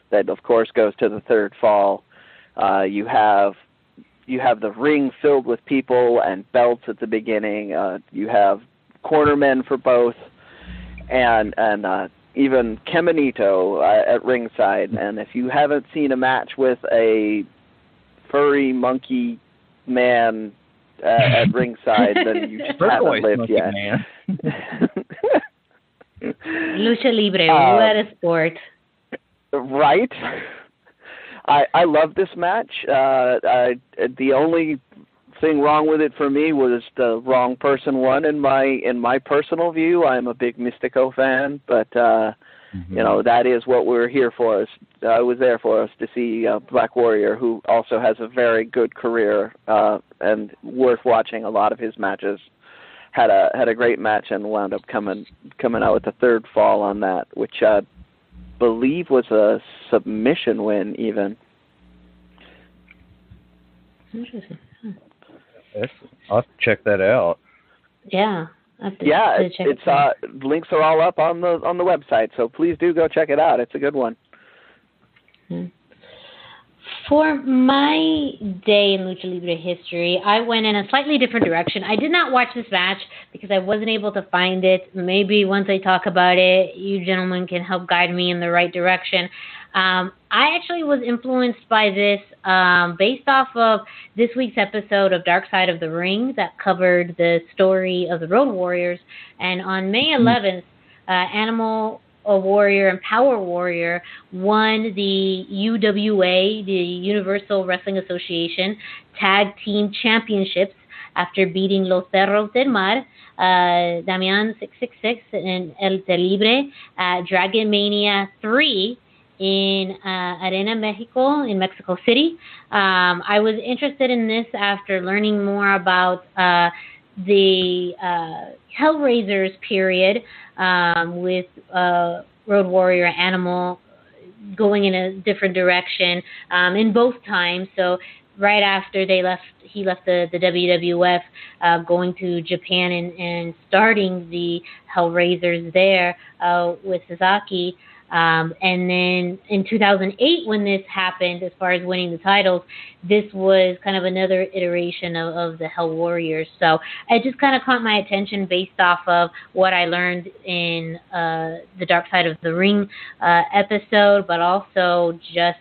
that, of course, goes to the third fall. Uh, you have you have the ring filled with people and belts at the beginning. Uh, you have cornermen for both, and and uh, even Kemonito uh, at ringside. And if you haven't seen a match with a furry monkey man uh, at ringside, then you just haven't lived yet. man. Lucha Libre, Uh, what a sport. right? I I love this match. Uh, I, the only thing wrong with it for me was the wrong person won in my in my personal view. I'm a big Mystico fan, but uh, Mm-hmm. you know that is what we're here for. Us, I was there for us to see uh, Black Warrior, who also has a very good career uh, and worth watching a lot of his matches. had a had a great match and wound up coming coming out with the third fall on that, which I believe was a submission win even. Interesting. Excellent. I'll have to check that out. Yeah. I to- Yeah, to it's, check it's it uh links are all up on the on the website, so please do go check it out. It's a good one. For my day in Lucha Libre history, I went in a slightly different direction. I did not watch this match because I wasn't able to find it. Maybe once I talk about it, you gentlemen can help guide me in the right direction. Um, I actually was influenced by this um, based off of this week's episode of Dark Side of the Ring that covered the story of the Road Warriors. And on May 11th, uh, Animal a Warrior and Power Warrior won the UWA, the Universal Wrestling Association Tag Team Championships after beating Los Perros del Mal, uh, Damian 666 and El Terrible at Dragon Mania 3 in uh, Arena Mexico in Mexico City. Um, I was interested in this after learning more about uh, the uh, Hellraisers period um, with uh, Road Warrior Animal going in a different direction um, in both times. So right after they left, he left the, the WWF, uh, going to Japan and, and starting the Hellraisers there uh, with Sasaki. Um, and then in 2008, when this happened, as far as winning the titles, this was kind of another iteration of, of the Hell Warriors. So it just kind of caught my attention based off of what I learned in uh, the Dark Side of the Ring uh, episode, but also just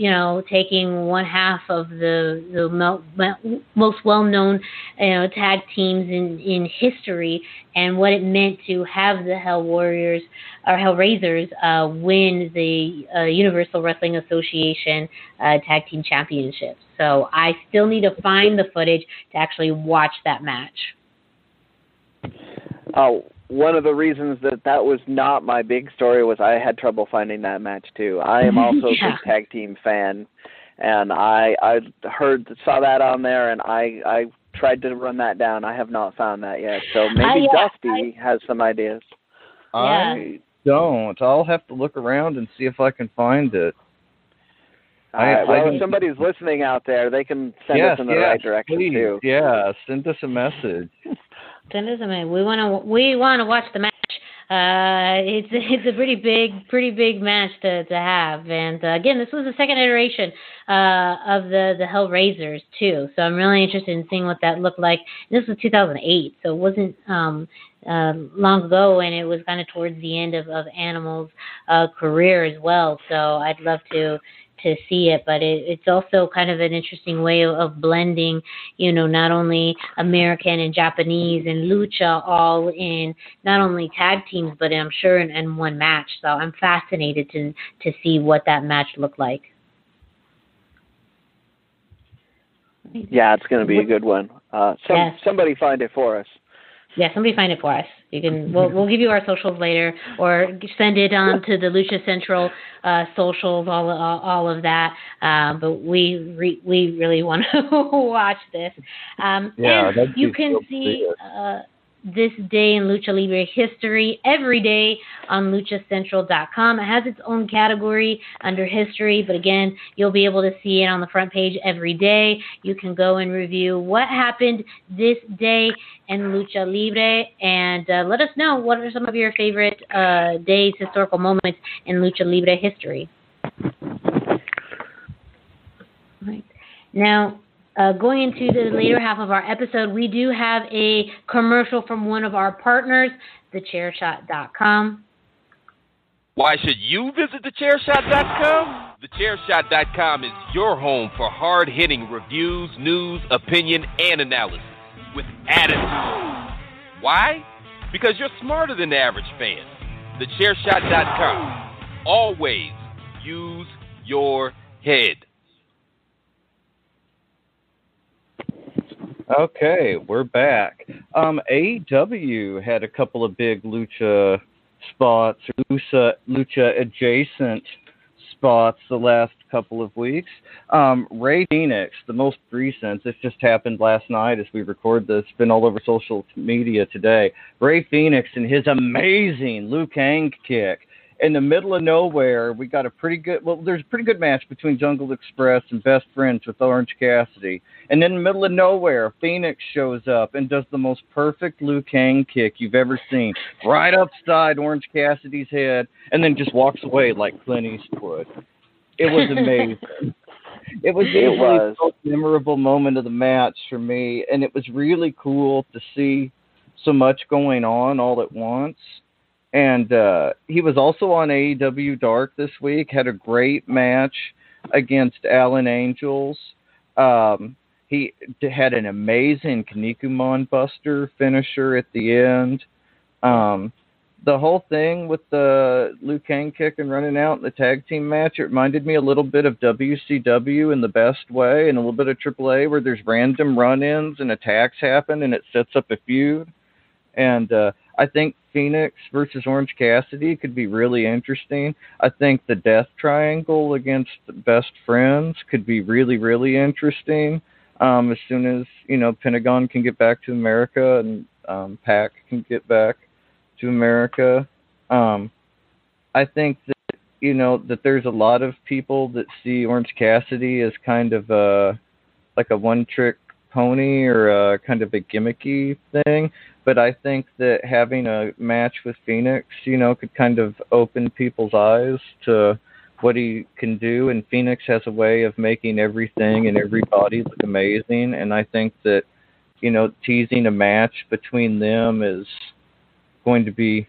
you know, taking one half of the the mo- mo- most well-known, you know, tag teams in in history, and what it meant to have the Hell Warriors or Hellraisers uh, win the uh, Universal Wrestling Association uh, Tag Team Championships. So I still need to find the footage to actually watch that match. Uh, one of the reasons that that was not my big story was I had trouble finding that match too. I am also a big tag team fan, and I I heard saw that on there, and I I tried to run that down. I have not found that yet, so maybe yeah, uh, Dusty has some ideas. I don't. I'll have to look around and see if I can find it. All I- Well, I if somebody's listening out there, they can send yes, us in the yes, right direction please. too. Yeah, send us a message. Send us a mail. We want to we want to watch the match. Uh, it's it's a pretty big pretty big match to to have. And uh, again, this was the second iteration uh, of the the Hellraisers too. So I'm really interested in seeing what that looked like. This was 2008, so it wasn't um, uh, long ago, and it was kind of towards the end of of Animal's uh, career as well. So I'd love to to see it, but it, it's also kind of an interesting way of, of blending, you know, not only American and Japanese and lucha all in not only tag teams, but I'm sure in, in one match. So I'm fascinated to to see what that match looked like. Yeah, it's going to be a good one. Uh, some, Yes. Somebody find it for us. Yeah, somebody find it for us. You can. We'll we'll give you our socials later, or send it on to the Lucha Central uh, socials, all all, all of that. Uh, but we re, we really want to watch this. Um, Yeah, and you can see uh, this day in Lucha Libre history every day on LuchaCentral.com. It has its own category under history, but again, you'll be able to see it on the front page every day. You can go and review what happened this day in Lucha Libre and uh, let us know what are some of your favorite uh, days, historical moments in Lucha Libre history. Right. Now, uh, going into the later half of our episode, we do have a commercial from one of our partners, thechairshot.com. Why should you visit thechairshot.com? Thechairshot.com is your home for hard hitting reviews, news, opinion, and analysis with attitude. Why? Because you're smarter than the average fan. Thechairshot.com. Always use your head. Okay, we're back. Um, AEW had a couple of big lucha spots, lucha lucha adjacent spots the last couple of weeks. Um, Rey Fénix, the most recent, this just happened last night as we record this, been all over social media today. Rey Fénix and his amazing Liu Kang kick in the middle of nowhere, we got a pretty good. Well, there's a pretty good match between Jungle Express and Best Friends with Orange Cassidy. And in the middle of nowhere, Fénix shows up and does the most perfect Liu Kang kick you've ever seen, right upside Orange Cassidy's head, and then just walks away like Clint Eastwood. It was amazing. it was It was. the most memorable moment of the match for me, and it was really cool to see so much going on all at once and uh, he was also on AEW Dark this week. Had a great match against Alan Angels. Um, he had an amazing Kanikuman Buster finisher at the end. Um, the whole thing with the Liu Kang kick and running out in the tag team match, it reminded me a little bit of WCW in the best way, and a little bit of AAA where there's random run-ins and attacks happen, and it sets up a feud. And uh, I think Fénix versus Orange Cassidy could be really interesting. I think the Death Triangle against Best Friends could be really, really interesting. Um, as soon as you know Pentagon can get back to America and um, Pac can get back to America, um, I think that you know that there's a lot of people that see Orange Cassidy as kind of a like a one-trick pony or a kind of a gimmicky thing but I think that having a match with Fénix, you know, could kind of open people's eyes to what he can do. And Fénix has a way of making everything and everybody look amazing. And I think that, you know, teasing a match between them is going to be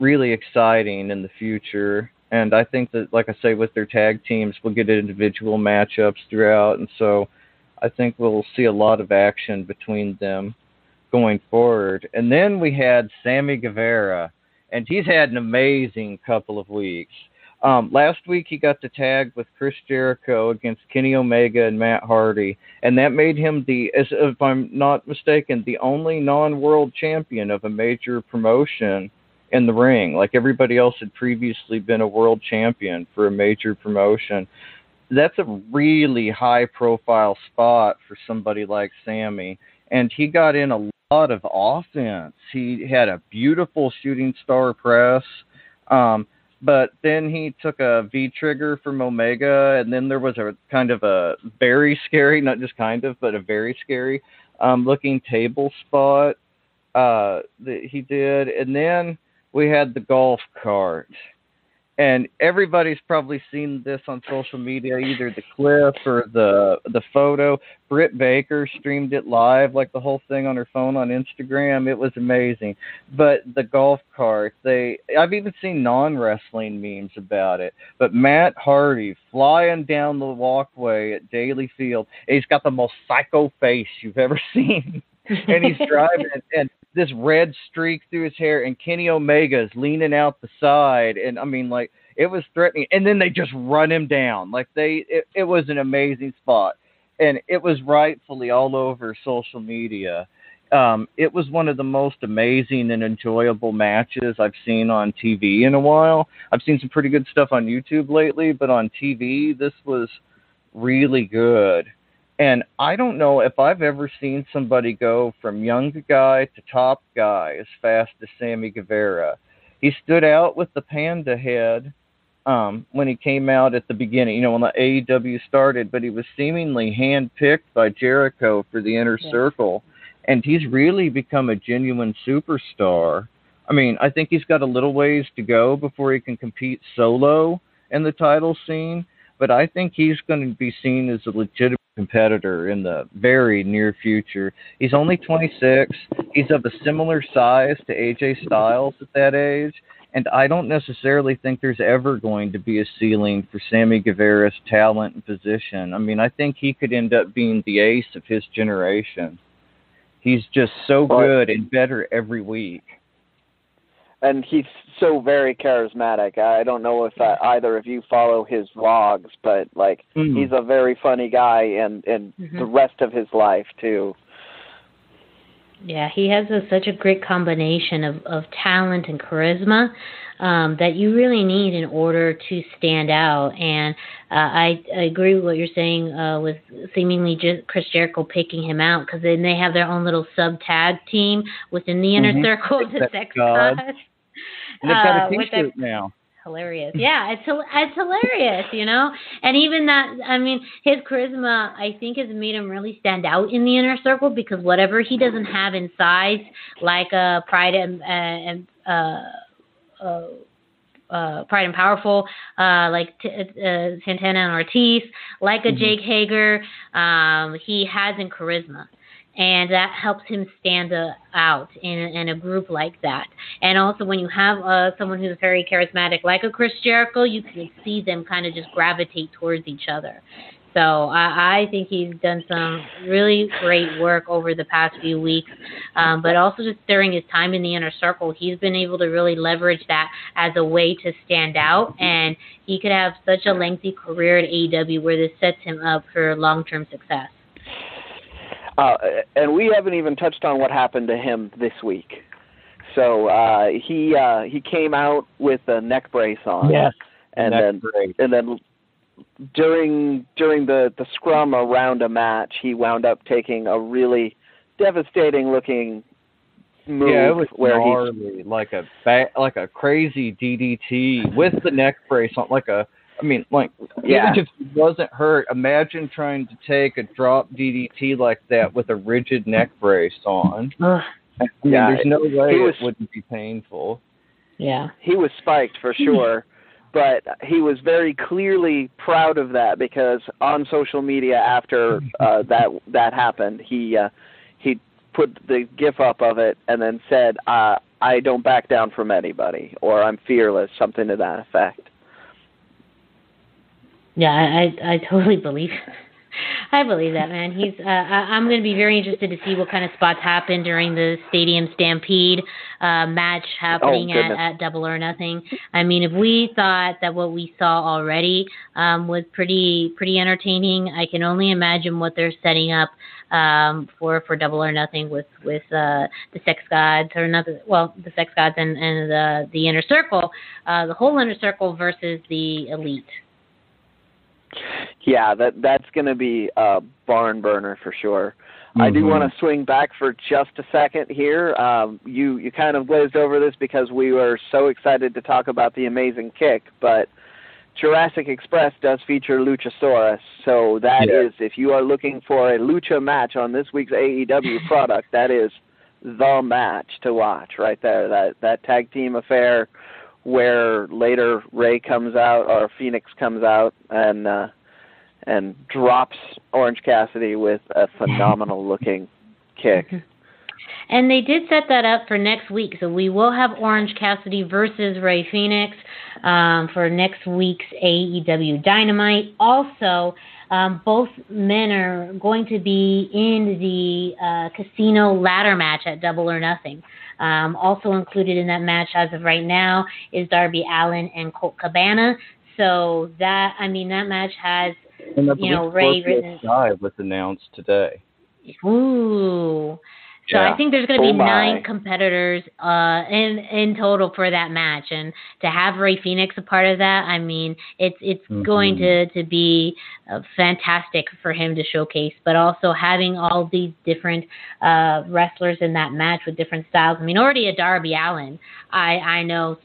really exciting in the future. And I think that, like I say, with their tag teams, we'll get individual matchups throughout. And so I think we'll see a lot of action between them going forward. And then we had Sammy Guevara, and he's had an amazing couple of weeks. Um, last week he got to tag with Chris Jericho against Kenny Omega and Matt Hardy, and that made him the, as if I'm not mistaken, the only non-world champion of a major promotion in the ring. Like everybody else had previously been a world champion for a major promotion. That's a really high-profile spot for somebody like Sammy, and he got in a lot of offense. He had a beautiful shooting star press. Um, but then he took a V trigger from Omega, and then there was a kind of a very scary, not just kind of, but a very scary um, looking table spot uh, that he did. And then we had the golf cart. And everybody's probably seen this on social media, either the clip or the the photo. Britt Baker streamed it live, like the whole thing on her phone on Instagram. It was amazing. But the golf cart, they I've even seen non wrestling memes about it. But Matt Hardy flying down the walkway at Daly Field, he's got the most psycho face you've ever seen. and he's driving and this red streak through his hair and Kenny Omega's leaning out the side and I mean like it was threatening and then they just run him down. Like they it, it was an amazing spot. And it was rightfully all over social media. Um, it was one of the most amazing and enjoyable matches I've seen on TV in a while. I've seen some pretty good stuff on YouTube lately, but on TV this was really good. And I don't know if I've ever seen somebody go from young guy to top guy as fast as Sammy Guevara. He stood out with the panda head um, when he came out at the beginning, you know, when the AEW started, but he was seemingly handpicked by Jericho for the inner Yes. circle. And he's really become a genuine superstar. I mean, I think he's got a little ways to go before he can compete solo in the title scene, but I think he's going to be seen as a legitimate competitor in the very near future. He's only 26. He's of a similar size to AJ Styles at that age, and I don't necessarily think there's ever going to be a ceiling for Sammy Guevara's talent and position. I mean, I think he could end up being the ace of his generation. He's just so good and better every week. And he's so very charismatic. I don't know if uh, either of you follow his vlogs, but like Mhm. he's a very funny guy, and and Mhm. the rest of his life too. Yeah, he has a, such a great combination of, of talent and charisma. Um, that you really need in order to stand out. And uh, I, I agree with what you're saying uh, with seemingly just Chris Jericho picking him out because then they have their own little sub tag team within the inner Mhm. circle of the Sex sex gods. They've got Uh, a their- T-shirt now. hilarious. Yeah, it's it's hilarious, you know. And even that, I mean, his charisma, I think, has made him really stand out in the inner circle because whatever he doesn't have in size, like uh, Pride and uh, and uh, uh, uh, Pride and Powerful, uh, like t- uh, Santana and Ortiz, like a Mhm. Jake Hager, um, he has in charisma. And that helps him stand uh, out in, in a group like that. And also, when you have uh, someone who's very charismatic, like a Chris Jericho, you can see them kind of just gravitate towards each other. So I, I think he's done some really great work over the past few weeks, um, but also just during his time in the inner circle, he's been able to really leverage that as a way to stand out, and he could have such a lengthy career at AEW where this sets him up for long-term success. Uh, and we haven't even touched on what happened to him this week. So uh, he uh, he came out with a neck brace on, Yes. and That's then great. and then during during the the scrum around a match, he wound up taking a really devastating looking move yeah, it was where he like a ba- like a crazy DDT with the neck brace on, like a. I mean, like Yeah. even if he wasn't hurt, imagine trying to take a drop DDT like that with a rigid neck brace on. I mean, Yeah, there's no way was- it wouldn't be painful. yeah. he was spiked for sure, but he was very clearly proud of that because on social media after uh, that that happened, he uh, he put the gif up of it and then said, uh, "I don't back down from anybody," or "I'm fearless," something to that effect. Yeah, I I, I totally believe. I believe that man. He's. Uh, I, I'm going to be very interested to see what kind of spots happen during the Stadium Stampede uh, match happening at, at Double or Nothing. I mean, if we thought that what we saw already um, was pretty pretty entertaining, I can only imagine what they're setting up um, for for Double or Nothing with with uh, the Sex Gods or another. Well, the Sex Gods and and the the Inner Circle, uh, the whole Inner Circle versus the Elite. Yeah, that that's going to be a barn burner for sure. I do Mhm. want to swing back for just a second here. Um, you you kind of glazed over this because we were so excited to talk about the amazing kick, but Jurassic Express does feature Luchasaurus, so that is Yeah. if you are looking for a lucha match on this week's AEW product, that is the match to watch right there. That that tag team affair where later Rey comes out or Fénix comes out and uh and drops Orange Cassidy with a phenomenal looking kick. And they did set that up for next week. So we will have Orange Cassidy versus Rey Fénix um, for next week's AEW Dynamite. Also, um, both men are going to be in the uh, casino ladder match at Double or Nothing. Um, also included in that match as of right now is Darby Allin and Colt Cabana. So that, I mean, that match has, you know, Ray Sky was announced today. ooh. So Yeah. I think there's going to Oh be my. nine competitors uh, in in total for that match, and to have Rey Fénix a part of that, I mean, it's it's going to to be uh, fantastic for him to showcase. But also having all these different uh, wrestlers in that match with different styles. I mean, already a Darby Allin, I I know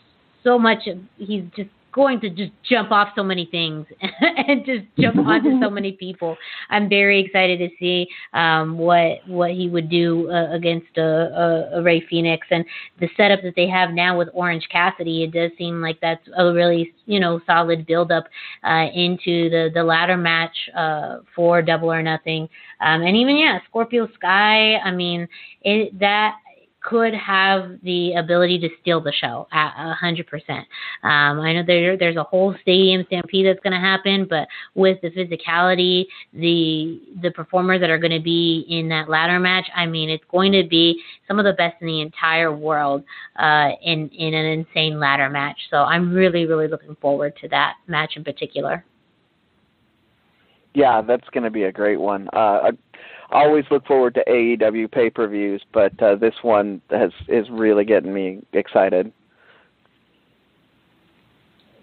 so much. Of, he's just going to just jump off so many things and just jump onto so many people. I'm very excited to see um, what what he would do uh, against a, a, a Rey Fénix and the setup that they have now with Orange Cassidy. It does seem like that's a really you know solid build up uh, into the the ladder match uh, for Double or Nothing. Um, and even yeah, Scorpio Sky. I mean, it that could have the ability to steal the show at a hundred percent. Um, I know there there's a whole stadium stampede that's going to happen, but with the physicality, the the performers that are going to be in that ladder match, I mean, it's going to be some of the best in the entire world uh, in in an insane ladder match. So I'm really really looking forward to that match in particular. Yeah, that's going to be a great one. Uh, always look forward to AEW pay-per-views, but uh, this one has is really getting me excited.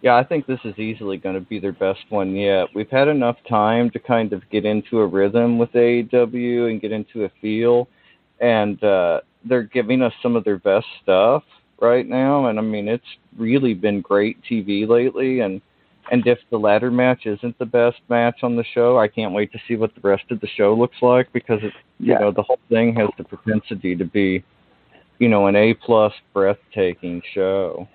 Yeah, I think this is easily going to be their best one yet. We've had enough time to kind of get into a rhythm with AEW and get into a feel, and uh, they're giving us some of their best stuff right now. And I mean, it's really been great TV lately. And and if the ladder match isn't the best match on the show, I can't wait to see what the rest of the show looks like because it, you Yeah. know, the whole thing has the propensity to be, you know, an A plus breathtaking show.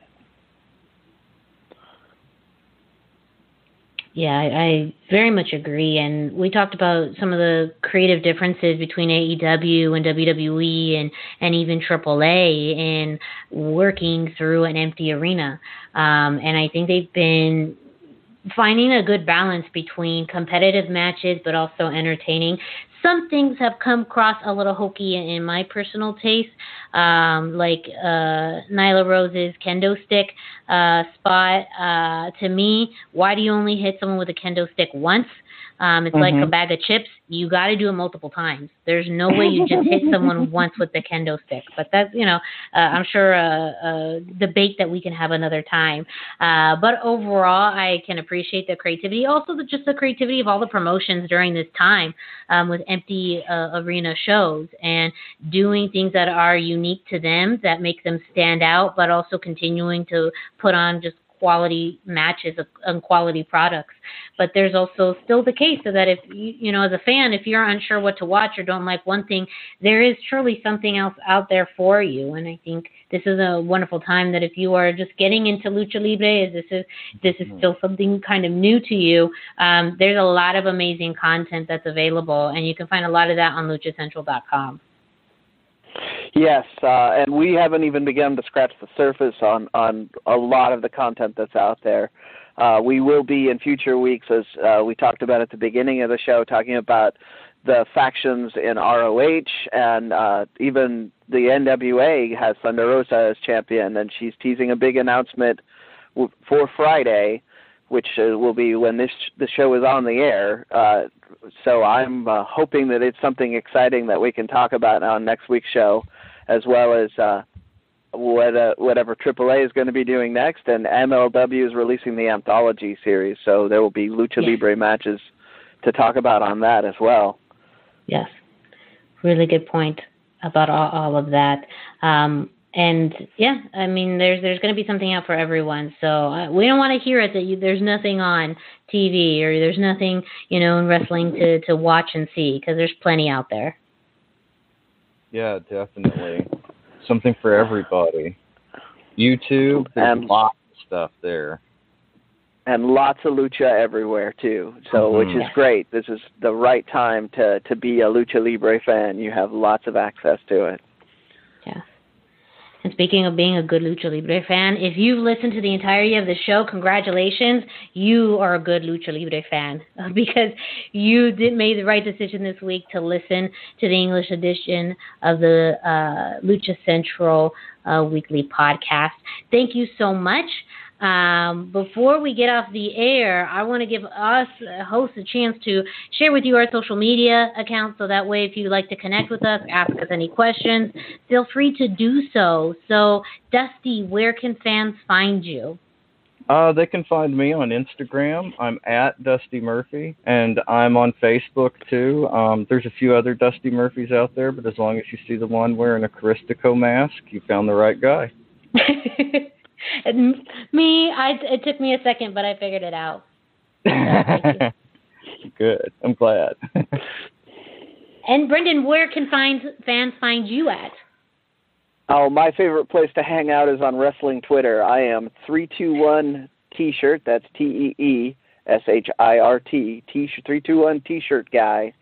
Yeah, I, I very much agree. And we talked about some of the creative differences between AEW and WWE and, and even AAA in working through an empty arena. Um, and I think they've been finding a good balance between competitive matches but also entertaining. Some things have come across a little hokey in, my personal taste, um, like uh, Nyla Rose's kendo stick uh, spot. Uh, to me, why do you only hit someone with a kendo stick once? Um, it's like a Mhm. bag of chips. You got to do it multiple times. There's no way you just hit someone once with the kendo stick. But that's, you know, uh, I'm sure a, a debate that we can have another time. Uh, but overall, I can appreciate the creativity. Also, the, just the creativity of all the promotions during this time um, with empty uh, arena shows and doing things that are unique to them that make them stand out, but also continuing to put on just quality matches and quality products. But there's also still the case that if you, you know, as a fan, if you're unsure what to watch or don't like one thing, there is truly something else out there for you. And I think this is a wonderful time that if you are just getting into lucha libre, this is this is still something kind of new to you. Um, there's a lot of amazing content that's available, and you can find a lot of that on LuchaCentral.com. Yes, uh, and we haven't even begun to scratch the surface on on a lot of the content that's out there. Uh, we will be in future weeks, as uh, we talked about at the beginning of the show, talking about the factions in ROH, and uh, even the NWA has Thunder Rosa as champion, and she's teasing a big announcement w- for Friday, which uh, will be when this the show is on the air. Uh, so I'm uh, hoping that it's something exciting that we can talk about on next week's show, as well as uh, what uh, whatever AAA is going to be doing next, and MLW is releasing the anthology series, so there will be lucha Yes. libre matches to talk about on that as well. Yes, really good point about all, all of that. Um, and yeah, I mean, there's there's going to be something out for everyone. So uh, we don't want to hear it that you, there's nothing on TV or there's nothing you know in wrestling to to watch and see because there's plenty out there. Yeah, definitely. Something for everybody. YouTube, there's And- lots of stuff there. and lots of lucha everywhere too. So which Mhm. is great. This is the right time to to be a lucha libre fan. You have lots of access to it. And speaking of being a good Lucha Libre fan, if you've listened to the entirety of the show, congratulations. You are a good Lucha Libre fan because you did made the right decision this week to listen to the English edition of the uh, Lucha Central uh, weekly podcast. Thank you so much. Um, before we get off the air, I want to give us uh, hosts a chance to share with you our social media accounts so that way if you'd like to connect with us, ask us any questions, feel free to do so. So, Dusty, where can fans find you? Uh, they can find me on Instagram. I'm at Dusty Murphy, and I'm on Facebook too. Um, there's a few other Dusty Murphys out there, but as long as you see the one wearing a Caristico mask, you found the right guy. And me, I, it took me a second, but I figured it out. thank Good. I'm glad. And Brendan, where can find fans find you at? Oh, my favorite place to hang out is on wrestling Twitter. I am three two one T-shirt. That's T E E S H I R T T three two one T-shirt guy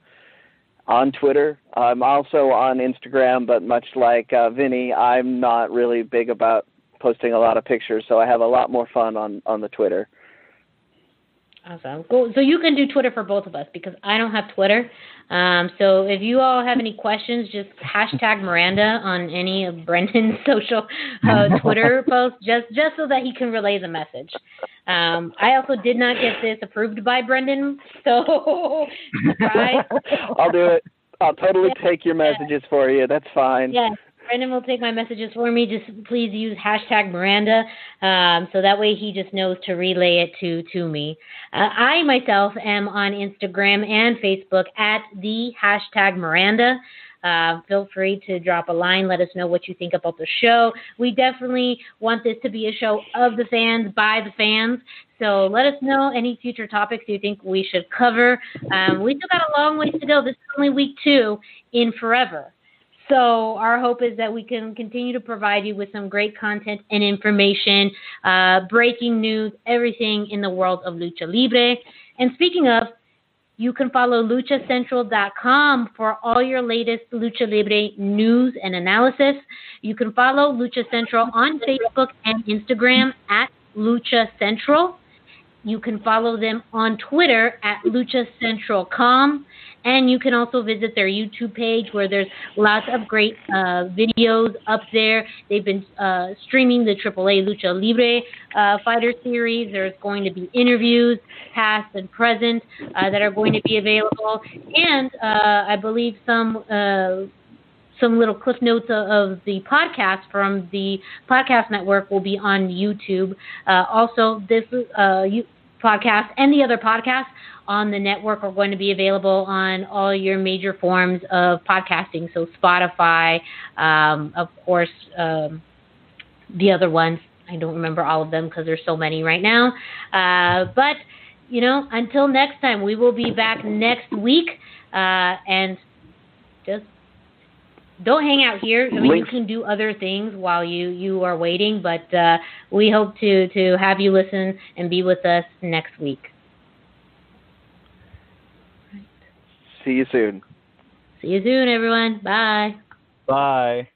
on Twitter. I'm also on Instagram, but much like uh, Vinny, I'm not really big about posting a lot of pictures, so I have a lot more fun on on the Twitter. Awesome. Cool. So you can do Twitter for both of us because I don't have Twitter. Um, so if you all have any questions, just hashtag Miranda on any of Brendan's social uh, Twitter posts, just just so that he can relay the message. Um, I also did not get this approved by Brendan, so surprise. I'll do it. I'll totally take your messages for you. That's fine. Yes, Brendan will take my messages for me. Just please use hashtag Miranda, um, so that way he just knows to relay it to to me. Uh, I myself am on Instagram and Facebook at the hashtag Miranda. Uh, feel free to drop a line. Let us know what you think about the show. We definitely want this to be a show of the fans, by the fans. So let us know any future topics you think we should cover. Um, we still got a long ways to go. This is only week two in forever. So our hope is that we can continue to provide you with some great content and information, uh, breaking news, everything in the world of lucha libre. And speaking of, you can follow luchacentral.com for all your latest Lucha Libre news and analysis. You can follow Lucha Central on Facebook and Instagram at Lucha Central. You can follow them on Twitter at luchacentralcom. And you can also visit their YouTube page where there's lots of great uh, videos up there. They've been uh, streaming the AAA Lucha Libre uh, Fighter Series. There's going to be interviews, past and present, uh, that are going to be available. And uh, I believe some uh, some little cliff notes of the podcast from the podcast network will be on YouTube. Uh, also, this uh, you, podcast and the other podcasts on the network are going to be available on all your major forms of podcasting. So Spotify, um, of course, um, the other ones. I don't remember all of them because there's so many right now. Uh, but you know, until next time, we will be back next week, uh, and just don't hang out here. I mean, you can do other things while you you are waiting, but uh, we hope to to have you listen and be with us next week. See you soon. See you soon, everyone. Bye. Bye.